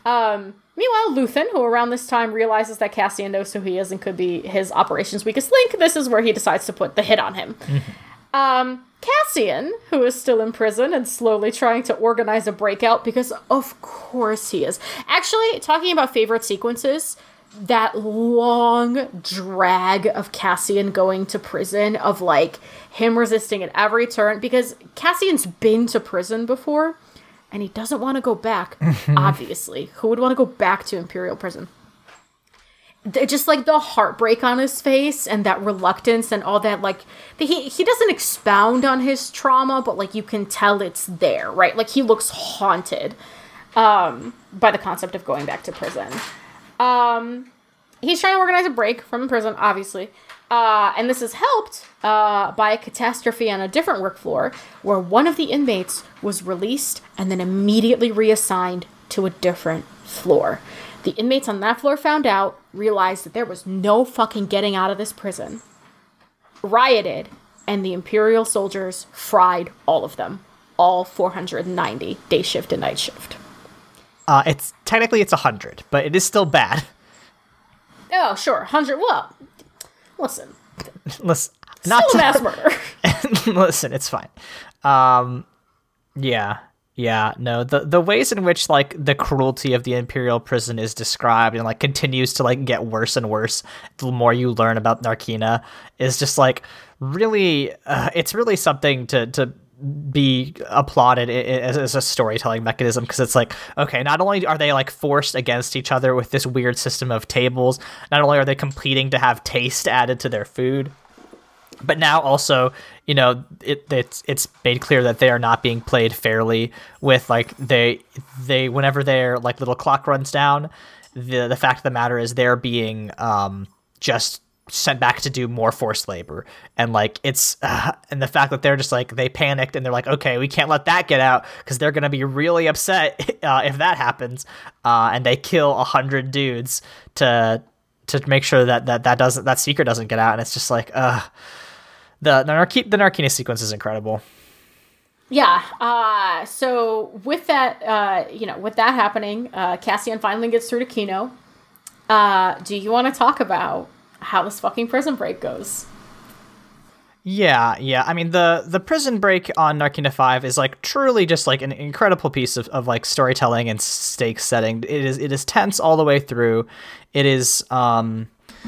Um, meanwhile, Luthen, who around this time realizes that Cassian knows who he is and could be his operation's weakest link, this is where he decides to put the hit on him. Um, Cassian, who is still in prison and slowly trying to organize a breakout, because of course he is. Actually, talking about favorite sequences, that long drag of Cassian going to prison, of like him resisting at every turn, because Cassian's been to prison before and he doesn't want to go back. *laughs* obviously, who would want to go back to Imperial prison? Just like the heartbreak on his face and that reluctance and all that, like the, he he doesn't expound on his trauma, but like you can tell it's there, right? Like he looks haunted um, by the concept of going back to prison. Um, he's trying to organize a break from prison, obviously. Uh, and this is helped uh, by a catastrophe on a different work floor where one of the inmates was released and then immediately reassigned to a different floor. The inmates on that floor found out, realized that there was no fucking getting out of this prison, rioted, and the Imperial soldiers fried all of them. All 490 day shift and night shift. Uh, it's technically it's a hundred, but it is still bad. Oh, sure, 100. Well, listen, *laughs* Listen, not still to, mass murder. *laughs* listen, it's fine. Um, yeah, yeah, no. The the ways in which like the cruelty of the imperial prison is described and like continues to like get worse and worse the more you learn about Narkina is just like really. Uh, it's really something to to be applauded as, as a storytelling mechanism because it's like okay not only are they like forced against each other with this weird system of tables not only are they competing to have taste added to their food but now also you know it, it's it's made clear that they are not being played fairly with like they they whenever their like little clock runs down the the fact of the matter is they're being um just sent back to do more forced labor and like it's uh, and the fact that they're just like they panicked and they're like okay we can't let that get out because they're gonna be really upset *laughs* uh, if that happens uh, and they kill a hundred dudes to to make sure that that that doesn't that secret doesn't get out and it's just like uh the the, Narki- the Narkina sequence is incredible. Yeah. Uh, so with that, uh, you know, with that happening, uh, Cassian finally gets through to Kino. Uh, do you want to talk about how this fucking prison break goes? Yeah, yeah. I mean the the prison break on Narkina Five is like truly just like an incredible piece of, of like storytelling and stake setting. It is it is tense all the way through. It is um *sighs*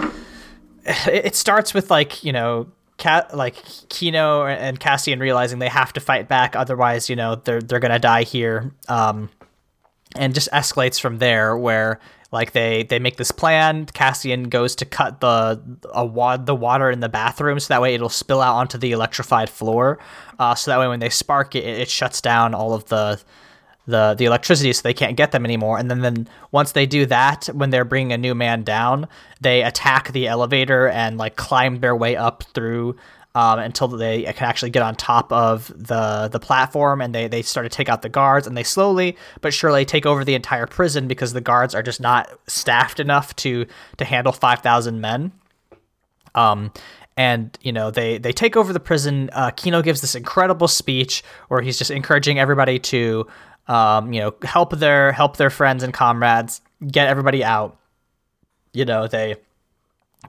it it starts with like, you know, Cat like Kino and Cassian realizing they have to fight back, otherwise, you know, they're they're gonna die here. Um and just escalates from there where like they they make this plan. Cassian goes to cut the a wa- the water in the bathroom so that way it'll spill out onto the electrified floor. Uh, so that way when they spark it it shuts down all of the the the electricity so they can't get them anymore. And then then once they do that when they're bringing a new man down they attack the elevator and like climb their way up through um, until they can actually get on top of the the platform, and they they start to take out the guards, and they slowly but surely take over the entire prison because the guards are just not staffed enough to to handle five thousand men. Um, and you know they they take over the prison. Uh, Kino gives this incredible speech where he's just encouraging everybody to um, you know help their help their friends and comrades get everybody out. You know they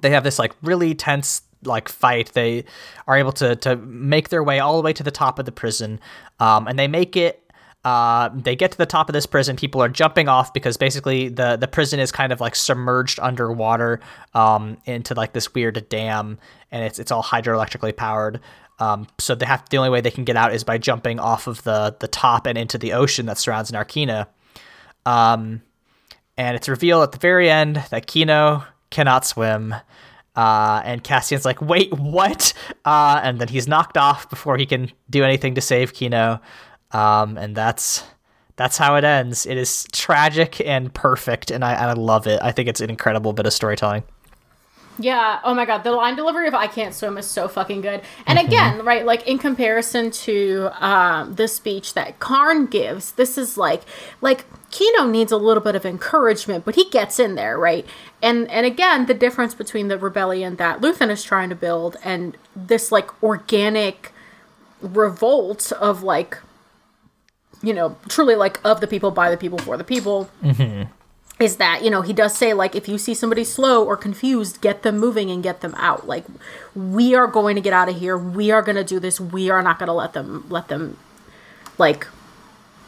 they have this like really tense like fight. They are able to to make their way all the way to the top of the prison, um, and they make it. Uh, they get to the top of this prison. People are jumping off because basically the the prison is kind of like submerged underwater um, into like this weird dam, and it's it's all hydroelectrically powered. Um, so they have the only way they can get out is by jumping off of the the top and into the ocean that surrounds Narkina. Um, and it's revealed at the very end that Kino cannot swim. Uh, and Cassian's like, wait, what? Uh, and then he's knocked off before he can do anything to save Kino. Um, and that's that's how it ends. It is tragic and perfect, and I, I love it. I think it's an incredible bit of storytelling. Yeah. Oh my god, the line delivery of "I can't swim" is so fucking good. And mm-hmm. again, right, like in comparison to um, the speech that Karn gives, this is like like Kino needs a little bit of encouragement, but he gets in there, right? And and again, the difference between the rebellion that Luthen is trying to build and this like organic revolt of like you know, truly like of the people, by the people, for the people. Mm-hmm. Is that, you know, he does say, like, if you see somebody slow or confused, get them moving and get them out. Like, we are going to get out of here. We are going to do this. We are not going to let them, let them, like,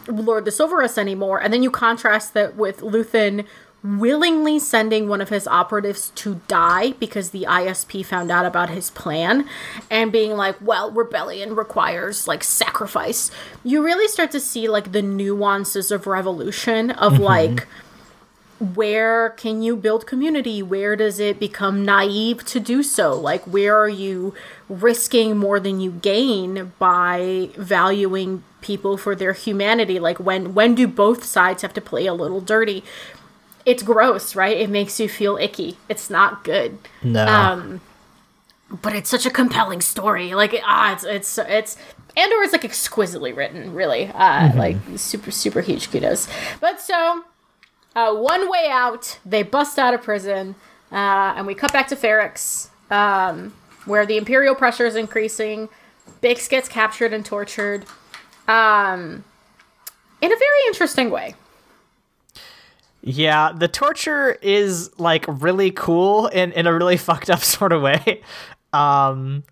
lord this over us anymore. And then you contrast that with Luthen willingly sending one of his operatives to die because the ISB found out about his plan and being like, well, rebellion requires like sacrifice. You really start to see like the nuances of revolution of mm-hmm. like where can you build community? Where does it become naive to do so? Like where are you risking more than you gain by valuing people for their humanity? Like when when do both sides have to play a little dirty? it's gross, right? It makes you feel icky. It's not good. No. Um, but it's such a compelling story. Like ah, it's it's it's Andor is like exquisitely written, really. Uh, mm-hmm. Like super super huge kudos. But so, uh, one way out, they bust out of prison, uh, and we cut back to Ferrix, um, where the Imperial pressure is increasing. Bix gets captured and tortured, um, in a very interesting way. Yeah, the torture is like really cool in, in a really *laughs* fucked up sort of way. Um,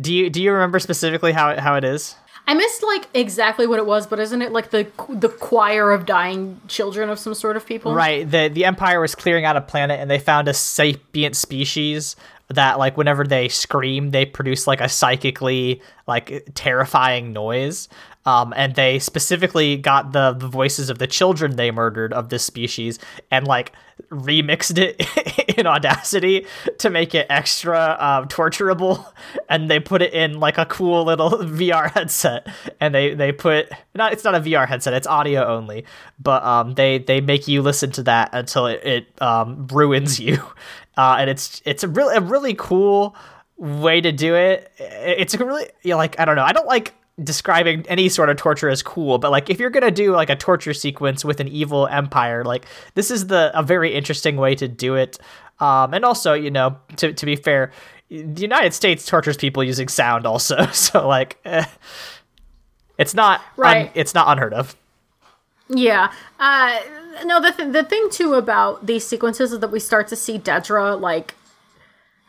do you do you remember specifically how it, how it is? I missed like exactly what it was, but isn't it like the the choir of dying children of some sort of people? Right. The the empire was clearing out a planet and they found a sapient species that like whenever they scream they produce like a psychically like terrifying noise um, and they specifically got the, the voices of the children they murdered of this species and like remixed it *laughs* in Audacity to make it extra um, torturable. *laughs* And they put it in like a cool little *laughs* VR headset. And they they put not it's not a VR headset, it's audio only, but um, they they make you listen to that until it, it um, ruins you. Uh, and it's it's a really a really cool way to do it. It's a really you know, like I don't know. I don't like describing any sort of torture as cool but like if you're gonna do like a torture sequence with an evil empire like this is the a very interesting way to do it. Um and also you know to, to be fair the united states tortures people using sound also *laughs* so like eh, it's not right. un, it's not unheard of. Yeah. Uh no the, th- the thing too about these sequences is that we start to see dedra like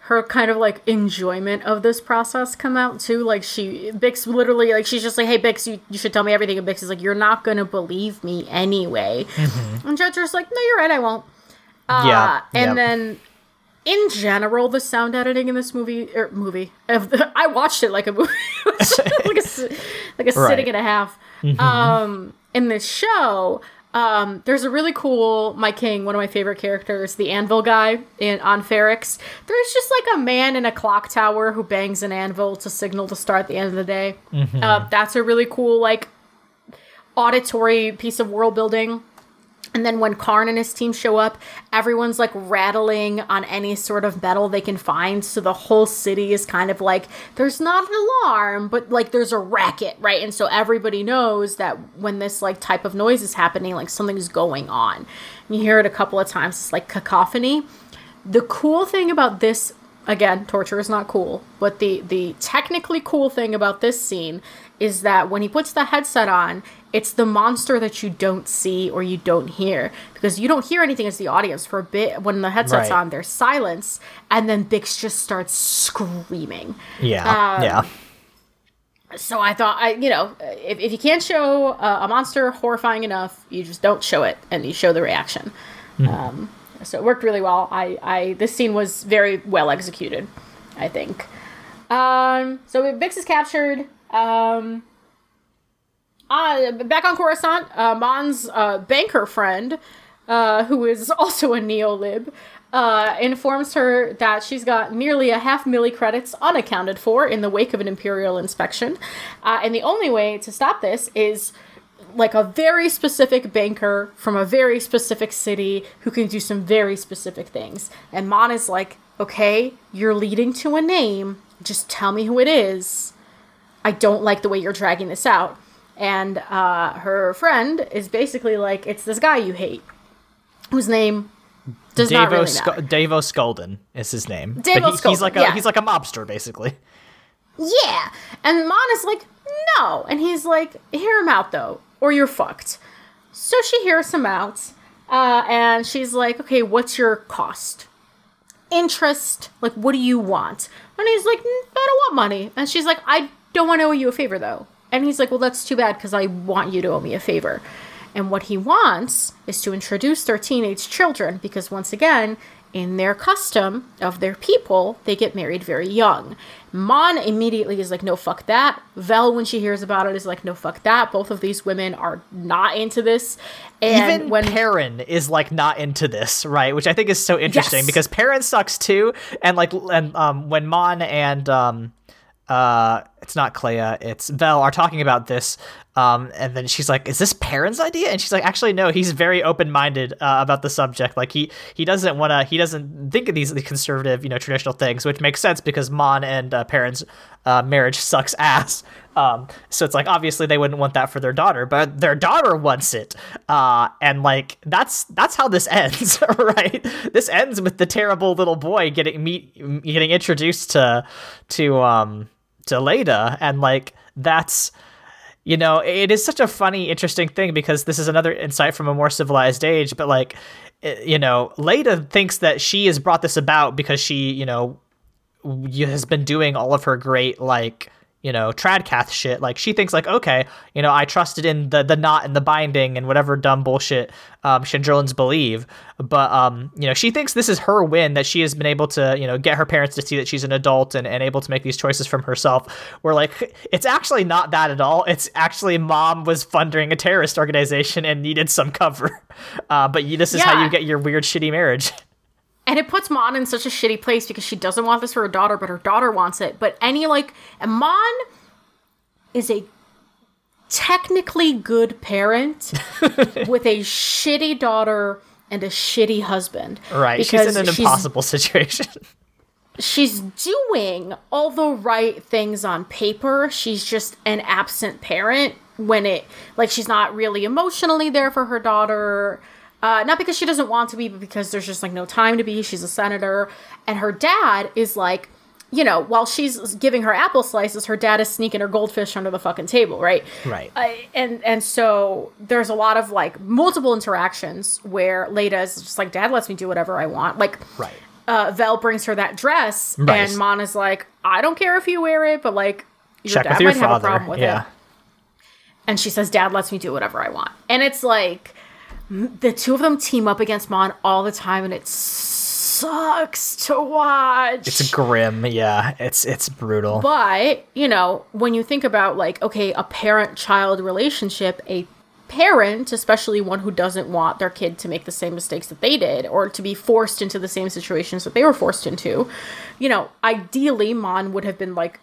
her kind of like enjoyment of this process come out too. Like she Bix literally like she's just like, Hey Bix, you, you should tell me everything and Bix is like, You're not gonna believe me anyway. Mm-hmm. And Dedra's like, No, you're right, I won't. Uh, yeah. And yep. then in general, the sound editing in this movie or er, movie *laughs* I watched it like a movie *laughs* like a like a right. sitting and a half. Mm-hmm. Um in this show, um, there's a really cool My King, one of my favorite characters, the anvil guy in on Ferrix. There's just like a man in a clock tower who bangs an anvil to signal to start at the end of the day. Mm-hmm. Uh, that's a really cool like auditory piece of world building. And then when Karn and his team show up, everyone's like rattling on any sort of metal they can find. So the whole city is kind of like, there's not an alarm, but like there's a racket, right? And so everybody knows that when this like type of noise is happening, like something's going on. And you hear it a couple of times. It's like cacophony. The cool thing about this again, torture is not cool, but the the technically cool thing about this scene is that when he puts the headset on, it's the monster that you don't see or you don't hear. Because you don't hear anything as the audience. For a bit when the headset's Right. on there's silence and then Bix just starts screaming. Yeah, Um, yeah. so I thought I you know if, if you can't show uh, a monster horrifying enough you just don't show it and you show the reaction. Um, so it worked really well. I, I this scene was very well executed I think. Um, so Bix is captured. Um, uh, back on Coruscant, uh, Mon's uh, banker friend, uh, who is *laughs* also a neolib, uh, informs her that she's got nearly a half milli credits unaccounted for in the wake of an imperial inspection, uh, and the only way to stop this is like a very specific banker from a very specific city who can do some very specific things. And Mon is like, okay, you're leading to a name. Just tell me who it is. I don't like the way you're dragging this out. And uh, her friend is basically like, it's this guy you hate, whose name does not Davo, really Sc- matter. Davo Skulden is his name. Davo he, he's like a yeah. he's like a mobster basically. Yeah. And Mon is like, no. And he's like, hear him out though, or you're fucked. So she hears him out, uh, and she's like, okay, what's your cost? Interest, like, what do you want? And he's like, "Mm, I don't want money. And she's like, I don't want to owe you a favor though. And he's like, well, that's too bad because I want you to owe me a favor. And what he wants is to introduce their teenage children because, once again, in their custom of their people, they get married very young. Mon immediately is like, no, fuck that. Vel, when she hears about it, is like, no, fuck that. Both of these women are not into this. And Even when Perrin is like not into this, right? Which I think is so interesting Yes. because Perrin sucks too. And like, and um, when Mon and um, uh, it's not Kleya, it's Vel are talking about this. Um, and then she's like, "Is this Perrin's idea?" And she's like, "Actually, no. He's very open-minded uh, about the subject. Like he he doesn't want to. He doesn't think of these the conservative, you know, traditional things, which makes sense because Mon and uh, Perrin's uh, marriage sucks ass. Um, so it's like obviously they wouldn't want that for their daughter, but their daughter wants it. Uh, and like that's that's how this ends, *laughs* right? This ends with the terrible little boy getting meet getting introduced to to um to Leida, and like that's you know it is such a funny interesting thing because this is another insight from a more civilized age but like you know leida thinks that she has brought this about because she you know has been doing all of her great like you know tradcath shit like she thinks like okay you know i trusted in the the knot and the binding and whatever dumb bullshit um Chandrillans believe. But um you know she thinks this is her win that she has been able to you know get her parents to see that she's an adult and, and able to make these choices from herself. Where like it's actually not that at all. It's actually mom was funding a terrorist organization and needed some cover. *laughs* Uh but you, this is how you get your weird shitty marriage *laughs* And it puts Mon in such a shitty place because she doesn't want this for her daughter, but her daughter wants it. But any like, and Mon is a technically good parent *laughs* with a shitty daughter and a shitty husband. right she's in an impossible situation she's doing all the right things on paper. She's just an absent parent when it like she's not really emotionally there for her daughter. Uh, not because she doesn't want to be, but because there's just like no time to be. She's a senator, and her dad is like, you know, while she's giving her apple slices, her dad is sneaking her goldfish under the fucking table, right? Right. Uh, and and so there's a lot of like multiple interactions where Leida is just like, Dad lets me do whatever I want, like right uh, Vel brings her that dress, Right. and Mon is like, I don't care if you wear it, but like, your check dad your might have a problem with yeah it. And she says, Dad lets me do whatever I want. And it's like, the two of them team up against Mon all the time, and it sucks to watch. It's grim, yeah. It's it's brutal. But, you know, when you think about like, okay, a parent child relationship, a parent, especially one who doesn't want their kid to make the same mistakes that they did or to be forced into the same situations that they were forced into, you know, ideally Mon would have been like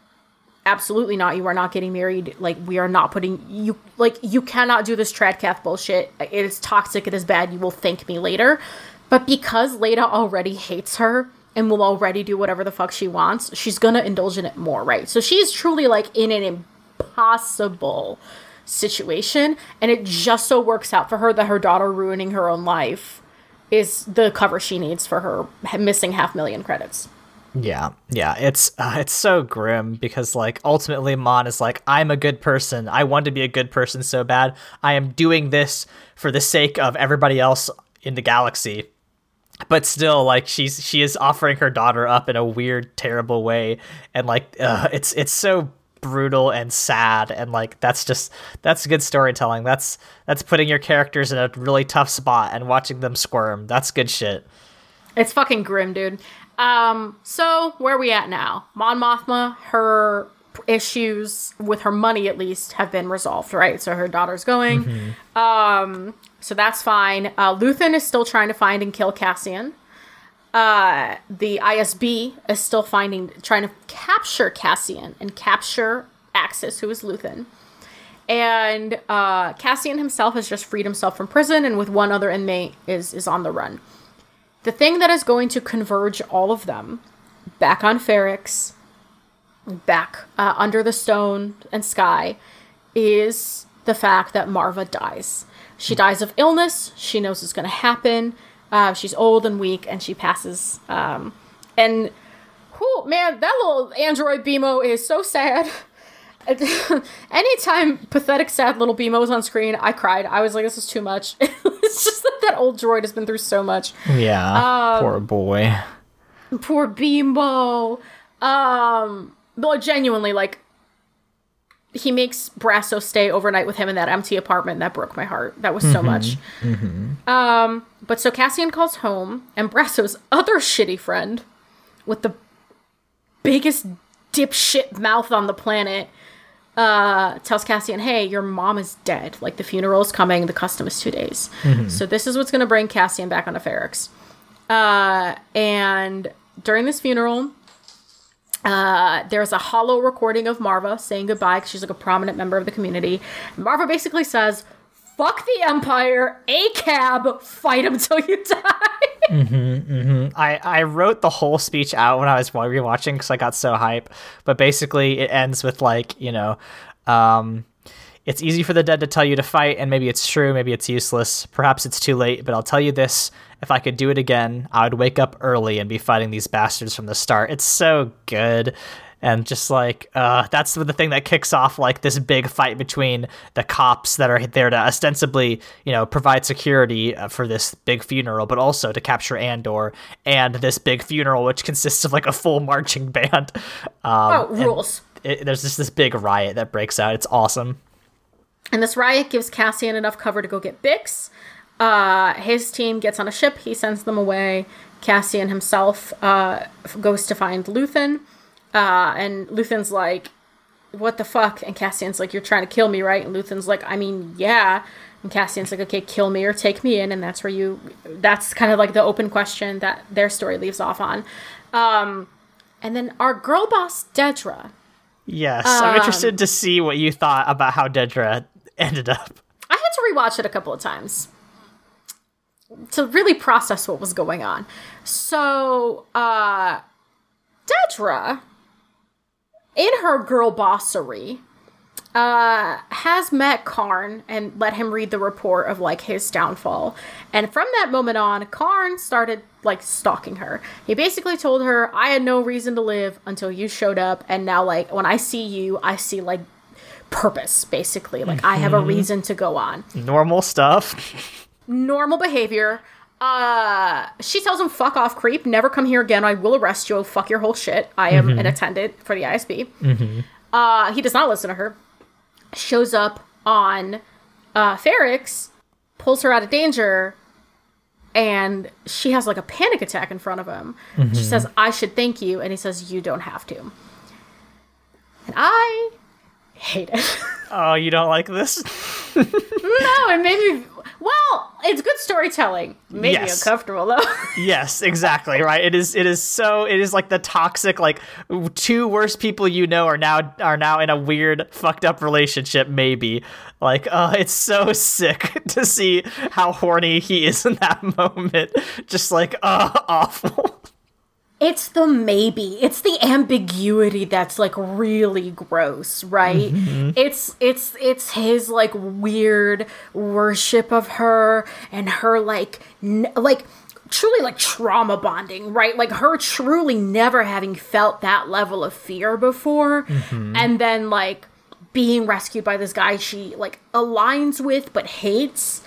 absolutely not. You are not getting married. Like, we are not putting you, like, you cannot do this Tradcath bullshit. It is toxic. It is bad. You will thank me later. But because Leida already hates her and will already do whatever the fuck she wants, she's gonna indulge in it more, right? So she's truly like in an impossible situation. And it just so works out for her that her daughter ruining her own life is the cover she needs for her missing half million credits. Yeah, yeah, it's uh, it's so grim because like ultimately Mon is like I'm a good person. I want to be a good person so bad. I am doing this for the sake of everybody else in the galaxy. But still, like she's she is offering her daughter up in a weird, terrible way, and like uh, it's it's so brutal and sad and like that's just that's good storytelling that's that's putting your characters in a really tough spot and watching them squirm that's good shit it's fucking grim dude um, so where are we at now? Mon Mothma, her issues with her money at least have been resolved, right? So her daughter's going. Mm-hmm. Um, so that's fine. Uh, Luthen is still trying to find and kill Cassian. Uh, the ISB is still finding, trying to capture Cassian and capture Axis, who is Luthen. And uh, Cassian himself has just freed himself from prison, and with one other inmate is is on the run. The thing that is going to converge all of them back on Ferrix, back uh, under the stone and sky, is the fact that Maarva dies. She dies of illness. She knows it's going to happen. Uh, she's old and weak, and she passes. Um, and, whew, man, that little android BMO is so sad. *laughs* *laughs* Anytime pathetic, sad little BMO was on screen, I cried. I was like, this is too much. *laughs* it's just that that old droid has been through so much. Yeah. Um, poor boy. Poor BMO. Um, but genuinely, like, he makes Brasso stay overnight with him in that empty apartment. That broke my heart. That was so mm-hmm. much. Mm-hmm. Um, but so Cassian calls home, and Brasso's other shitty friend with the biggest dipshit mouth on the planet uh, tells Cassian, "Hey, your mom is dead. Like the funeral is coming. The custom is two days. Mm-hmm. So this is what's going to bring Cassian back onto Ferrix." Uh, and during this funeral, uh, there's a holo recording of Maarva saying goodbye because she's like a prominent member of the community. Maarva basically says, "Fuck the Empire, a cab, fight him till you die." mm-hmm, mm-hmm. I I wrote the whole speech out when I was rewatching because I got so hype. But basically, it ends with like you know, um, it's easy for the dead to tell you to fight, and maybe it's true, maybe it's useless. Perhaps it's too late, but I'll tell you this: if I could do it again, I would wake up early and be fighting these bastards from the start. It's so good and just like uh, that's the thing that kicks off like this big fight between the cops that are there to ostensibly you know provide security uh, for this big funeral but also to capture andor and this big funeral which consists of like a full marching *laughs* band. Um, oh rules. it, there's just this big riot that breaks out. It's awesome. And this riot gives cassian enough cover to go get bix. Uh, his team gets on a ship. He sends them away. Cassian himself uh, goes to find luthen uh, and Luthen's like, what the fuck? And Cassian's like, you're trying to kill me, right? And Luthen's like, I mean, yeah. And Cassian's like, okay, kill me or take me in. And that's where you, that's kind of like the open question that their story leaves off on. Um, and then our girl boss, Dedra. Yes, um, I'm interested to see what you thought about how Dedra ended up. I had to rewatch it a couple of times to really process what was going on. So, uh, Dedra in her girl bossery, uh, has met Karn and let him read the report of like his downfall. And from that moment on, Karn started like stalking her. He basically told her, I had no reason to live until you showed up. And now, like, when I see you, I see like purpose, basically. Like, mm-hmm. I have a mm-hmm. reason to go on. Normal stuff. *laughs* Normal behavior. Uh, she tells him, "Fuck off, creep! Never come here again. I will arrest you. Fuck your whole shit. I am mm-hmm. an attendant for the ISB." Mm-hmm. Uh, he does not listen to her. Shows up on uh, Ferrix, pulls her out of danger, and she has like a panic attack in front of him. Mm-hmm. She says, "I should thank you," and he says, "You don't have to." And I hate it. oh, you don't like this? *laughs* no, it made me Well, it's good storytelling. Maybe Yes. uncomfortable though. *laughs* Yes, exactly. Right. It is. It is so. It is like the toxic. Like two worst people you know are now are now in a weird, fucked up relationship. Maybe. Like, uh, it's so sick *laughs* to see how horny he is in that *laughs* moment. Just like, uh, awful. It's the maybe. It's the ambiguity that's like really gross, right? Mm-hmm. It's it's it's his like weird worship of her and her like n- like truly like trauma bonding, right? Like her truly never having felt that level of fear before mm-hmm. and then like being rescued by this guy she like aligns with but hates.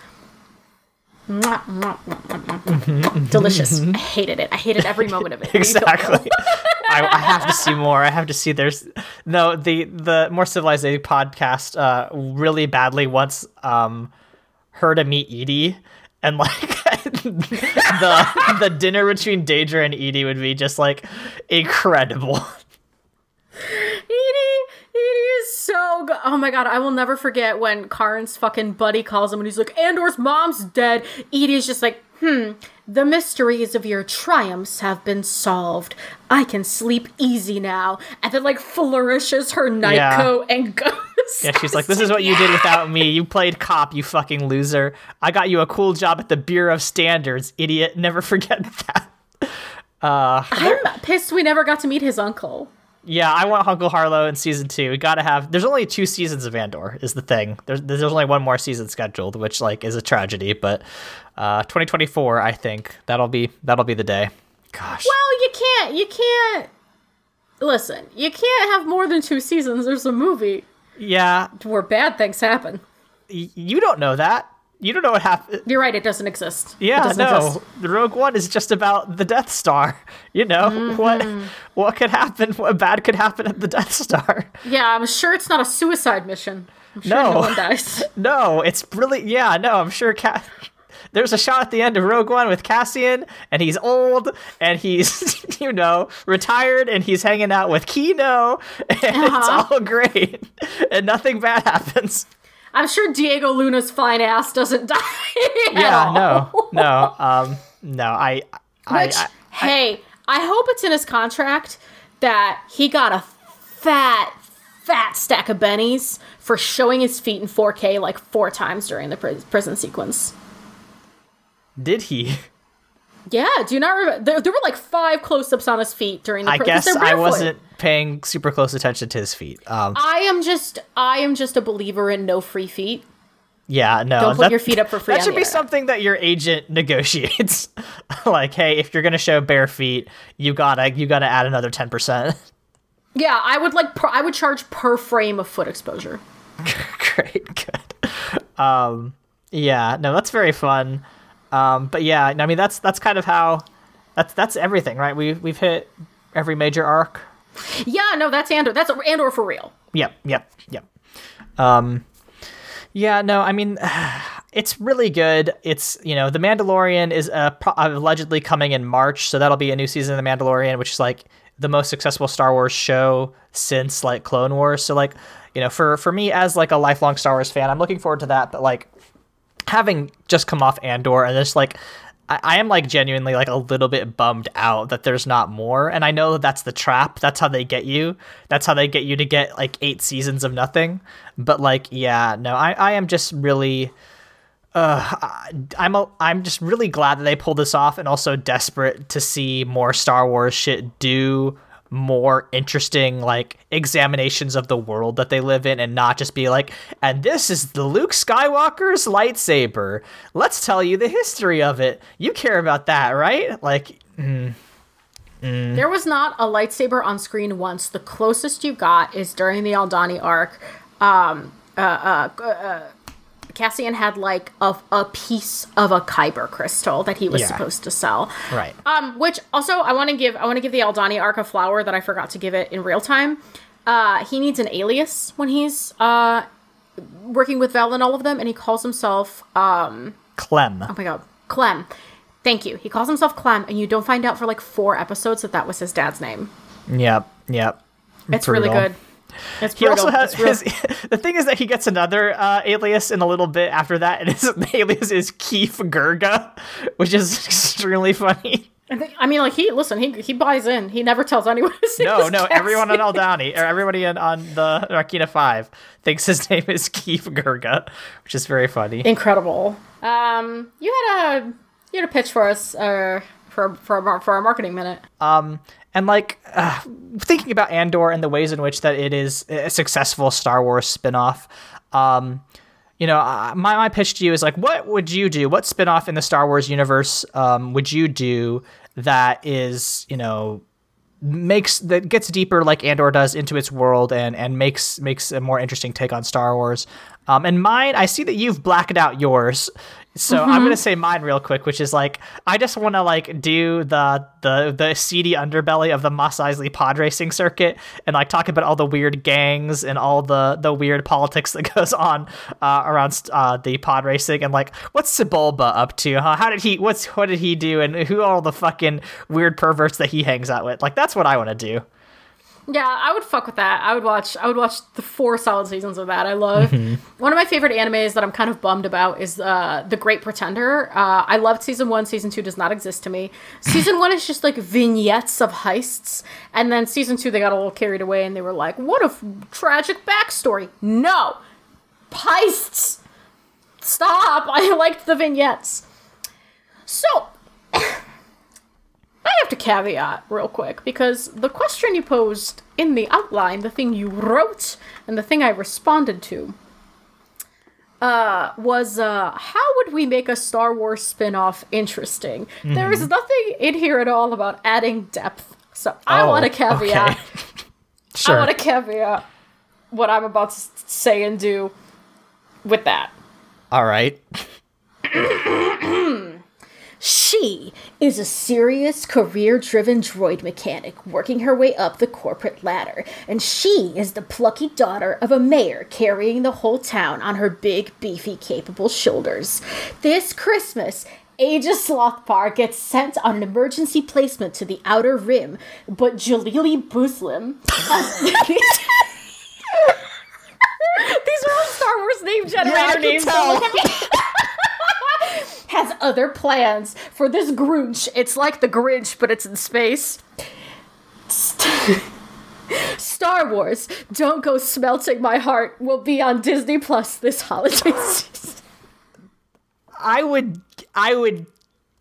Delicious. I hated it. I hated every moment of it. *laughs* You don't know. exactly. I, I have to see more. I have to see. There's no the the more civilized podcast uh really badly wants um her to meet Eedy and like *laughs* the the dinner between Dedra and Eedy would be just like incredible. Eedy, Eedy is so good. Oh my god, I will never forget when Karn's fucking buddy calls him and he's like, Andor's mom's dead. Eedy's just like, hmm, the mysteries of your triumphs have been solved. I can sleep easy now. And then like flourishes her nightcoat and goes. Yeah, she's like, "This is what you did without me. You played cop, you fucking loser. I got you a cool job at the Bureau of Standards, idiot. Never forget *laughs* that." I'm pissed we never got to meet his uncle. Yeah, I want Uncle Harlow in season two. We gotta have. There's only two seasons of Andor. Is the thing. There's there's only one more season scheduled, which like is a tragedy. But uh, 2024, I think that'll be that'll be the day. Gosh. Well, you can't, you can't. Listen, you can't have more than two seasons. There's a movie Yeah, where bad things happen. y- you don't know that. You don't know what happened. You're right, it doesn't exist. Yeah, doesn't no. exist. The Rogue One is just about the Death Star. *laughs* You know Mm-hmm. what? What could happen? What bad could happen at the Death Star? *laughs* Yeah, I'm sure it's not a suicide mission. I'm sure No. no one dies. *laughs* No, it's really yeah. No, I'm sure. There's a shot at the end of Rogue One with Cassian, and he's old, and he's you know retired, and he's hanging out with Kino, and Uh-huh. it's all great, and nothing bad happens. I'm sure Diego Luna's fine ass doesn't *laughs* die. Yeah, no, no, um, no. I, I, Which, I, hey, I hope it's in his contract that he got a fat, fat stack of bennies for showing his feet in 4K like four times during the pris- prison sequence. did he? Yeah, do you not remember? There, there were like five close-ups on his feet during the. I guess I wasn't paying super close attention to his feet. Um, I am just, I am just a believer in no free feet. yeah, no. Don't put that- your feet up for free That should be something that your agent *laughs* negotiates. *laughs* like, hey, if you're gonna show bare feet, you gotta you gotta add another ten percent. Yeah, I would like, per, I would charge per frame of foot exposure. *laughs* Great, good. Um, yeah, no, that's very fun. Um, but yeah, I mean that's that's kind of how that's that's everything, right? We we've hit every major arc. Yeah, no, that's Andor. That's Andor for real. Yep, yep, yep. Um, yeah, no, I mean, *sighs* it's really good. It's you know, The Mandalorian is uh, pro- allegedly coming in March, so that'll be a new season of The Mandalorian, which is like the most successful Star Wars show since like Clone Wars. So like, you know, for for me as like a lifelong Star Wars fan, I'm looking forward to that. But like, having just come off Andor and just like. I I am like genuinely like a little bit bummed out that there's not more, and I know that that's the trap. That's how they get you. That's how they get you to get like eight seasons of nothing. But like, yeah, no, I I am just really, uh, I'm a, I'm just really glad that they pulled this off, and also desperate to see more Star Wars shit do more interesting like examinations of the world that they live in and not just be like and this is the Luke Skywalker's lightsaber. Let's tell you the history of it. You care about that right? Like There was not a lightsaber on screen once. The closest you got is during the Aldhani arc. Um, uh, uh, uh, Cassian had like a, a piece of a Kyber crystal that he was Yeah. supposed to sell. right Um, which also I want to give I want to give the Aldhani arc a flower that I forgot to give it in real time. Uh, he needs an alias when he's uh working with Val and all of them, and he calls himself um Clem oh my god Clem. Thank you. He calls himself Clem, and you don't find out for like four episodes that that was his dad's name. yep yep It's really good. He also has his, *laughs* the thing is that he gets another uh, alias in a little bit after that, and his *laughs* alias is Keef Girgo, *laughs* which is extremely funny. I, think, I mean, like he listen, he he buys in. He never tells anyone. his name No, no, everyone on Downey, or everybody in, on the Narkina Five thinks his name is Keef Girgo, which is very funny. incredible. Um, you had a you had a pitch for us, uh, for for our, for our marketing minute. Um, and like uh, thinking about Andor and the ways in which that it is a successful Star Wars spin-off. Um, you know, my my pitch to you is like, what would you do? What spin-off in the Star Wars universe um, would you do that is, you know, makes that gets deeper like Andor does into its world and and makes makes a more interesting take on Star Wars. Um, and mine, I see that you've blacked out yours, so I'm gonna say mine real quick, which is like I just want to like do the the the seedy underbelly of the Mos Eisley pod racing circuit and like talk about all the weird gangs and all the the weird politics that *laughs* goes on uh, around uh, the pod racing and like what's Sebulba up to? Huh? How did he? What's what did he do? And who are all the fucking weird perverts that he hangs out with? Like that's what I want to do. Yeah, I would fuck with that. I would watch. I would watch the four solid seasons of that. I love. One of my favorite animes that I'm kind of bummed about is uh, The Great Pretender. Uh, I loved season one. Season two does not exist to me. *laughs* Season one is just like vignettes of heists, and then season two they got a little carried away and they were like, "What a f- tragic backstory." No, heists. Stop. *laughs* I liked the vignettes. So. I have to caveat real quick because the question you posed in the outline, the thing you wrote, and the thing I responded to, uh, was uh, how would we make a Star Wars spin off interesting? There is nothing in here at all about adding depth. So I Oh, want to caveat. okay. *laughs* Sure. I want to caveat what I'm about to say and do with that. All right. *clears throat* She is a serious, career driven droid mechanic working her way up the corporate ladder, and she is the plucky daughter of a mayor carrying the whole town on her big, beefy, capable shoulders. This Christmas, Aegis Slothpar gets sent on an emergency placement to the Outer Rim, but Jalili Buslim. *laughs* These are all Star Wars name generator can names. *laughs* tell. Don't look at me. Has other plans for this Grinch. It's like the Grinch, but it's in space. *laughs* Star Wars, Don't Go Smelting My Heart will be on Disney Plus this holiday *laughs* season. I would I would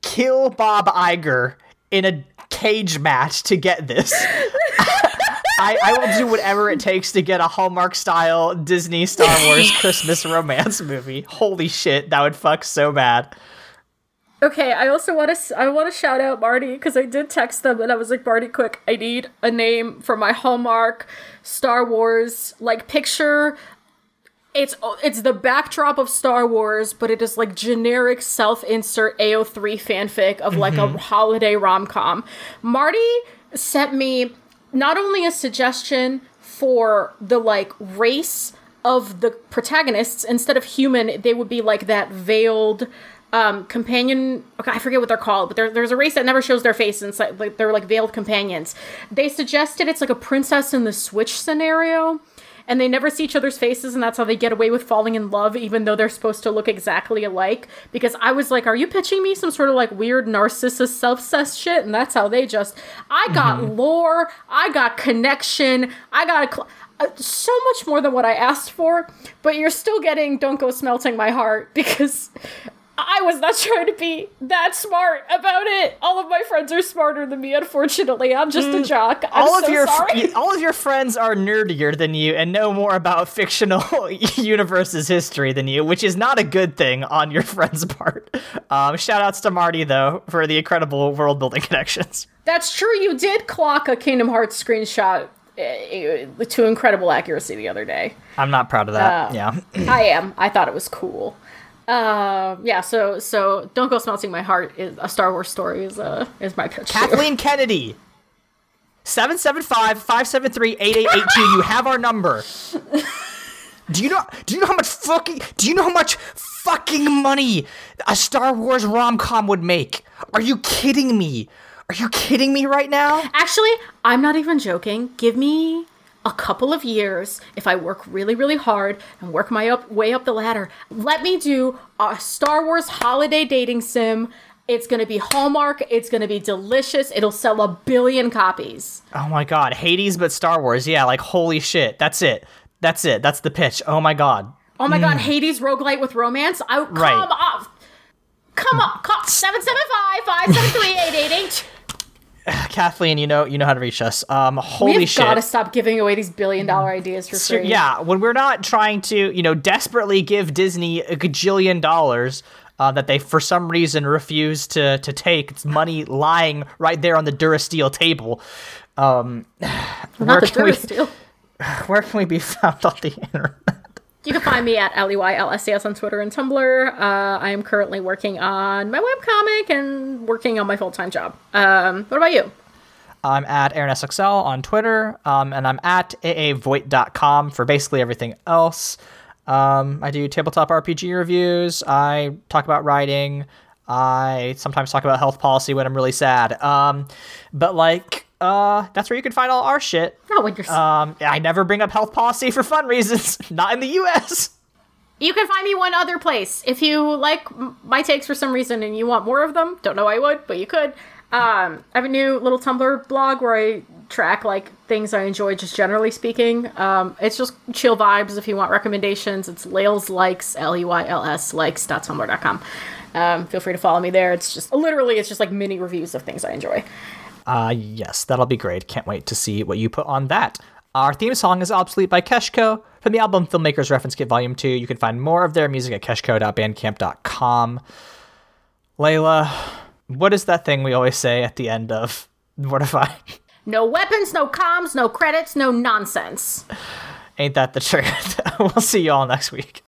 kill Bob Iger in a cage match to get this. *laughs* I, I will do whatever it takes to get a Hallmark style Disney Star Wars Christmas romance movie. Holy shit, that would fuck so bad. Okay, I also want to I want to shout out Marty because I did text them and I was like, Marty, quick, I need a name for my Hallmark Star Wars like picture. It's it's the backdrop of Star Wars, but it is like generic self-insert AO3 fanfic of like a mm-hmm. holiday rom-com. Marty sent me not only a suggestion for the like race of the protagonists instead of human, they would be like that veiled um, companion. Okay, I forget what they're called, but there, there's a race that never shows their face, and it's like, like they're like veiled companions. They suggested it's like a princess in the Switch scenario, and they never see each other's faces, and that's how they get away with falling in love, even though they're supposed to look exactly alike. Because I was like, "Are you pitching me some sort of like weird narcissist self-cessed shit?" And that's how they just. I got lore, I got connection, I got a. Cl- uh, so much more than what I asked for, but you're still getting "Don't Go Smelting My Heart" *laughs* because I was not trying to be that smart about it. All of my friends are smarter than me. Unfortunately, I'm just a jock. I'm all of so your sorry. all of your friends are nerdier than you and know more about fictional *laughs* universe's history than you, which is not a good thing on your *laughs* friend's part. Um, shout outs to Marty though for the incredible world building *laughs* connections. That's true. You did clock a Kingdom Hearts screenshot uh, to incredible accuracy the other day. I'm not proud of that. Oh. yeah. *clears throat* I am. I thought it was cool. Uh, yeah. So so don't go smelting my heart. Is a Star Wars story is uh is my pitch. Kathleen *laughs* Kennedy. 775-573-8882. You have our number. Do you know do you know how much fucking do you know how much fucking money a Star Wars rom-com would make? Are you kidding me? Are you kidding me right now? Actually, I'm not even joking. Give me a couple of years, if I work really, really hard and work my up, way up the ladder, let me do a Star Wars holiday dating sim. It's going to be Hallmark. It's going to be delicious. It'll sell a billion copies. Oh my god, Hades but Star Wars. Yeah, like holy shit. That's it. That's it. That's the pitch. Oh my god. Oh my god, mm. Hades roguelite with romance? I, come Right. off. Come on. Call 775-573-8888. *sighs* Kathleen, you know you know how to reach us. Um holy shit. We've shit. got to stop giving away these billion dollar ideas for So, free. yeah, when we're not trying to, you know, desperately give Disney a gajillion dollars uh, that they for some reason refuse to to take, it's money lying right there on the Durasteel table. Um, *sighs* Not the can we, Durasteel. *sighs* where can we be found on the internet? You can find me at LEYLSCS on Twitter and Tumblr. Uh, I am currently working on my webcomic and working on my full time job. Um, what about you? I'm at AaronSXL on Twitter, um, and I'm at aavoit.com for basically everything else. Um, I do tabletop RPG reviews. I talk about writing. I sometimes talk about health policy when I'm really sad. Um, but like, uh, that's where you can find all our shit. Not when you're. Um, I never bring up health policy for fun reasons. *laughs* Not in the U.S. you can find me one other place. If you like my takes for some reason and you want more of them, don't know I would, but you could. Um, I have a new little Tumblr blog where I track like things I enjoy, just generally speaking. Um, it's just chill vibes. If you want recommendations, it's Lales Likes L E Y L S likes.tumblr.com. Um, feel free to follow me there. It's just literally it's just like mini reviews of things I enjoy. Uh, yes, that'll be great. Can't wait to see what you put on that. Our theme song is Obsolete by Keshko from the album Filmmakers Reference Kit Volume 2. You can find more of their music at keshko.bandcamp.com. Layla, what is that thing we always say at the end of *laughs* Mortify? No weapons, no comms, no credits, no nonsense. Ain't that the truth? *laughs* we'll see you all next week.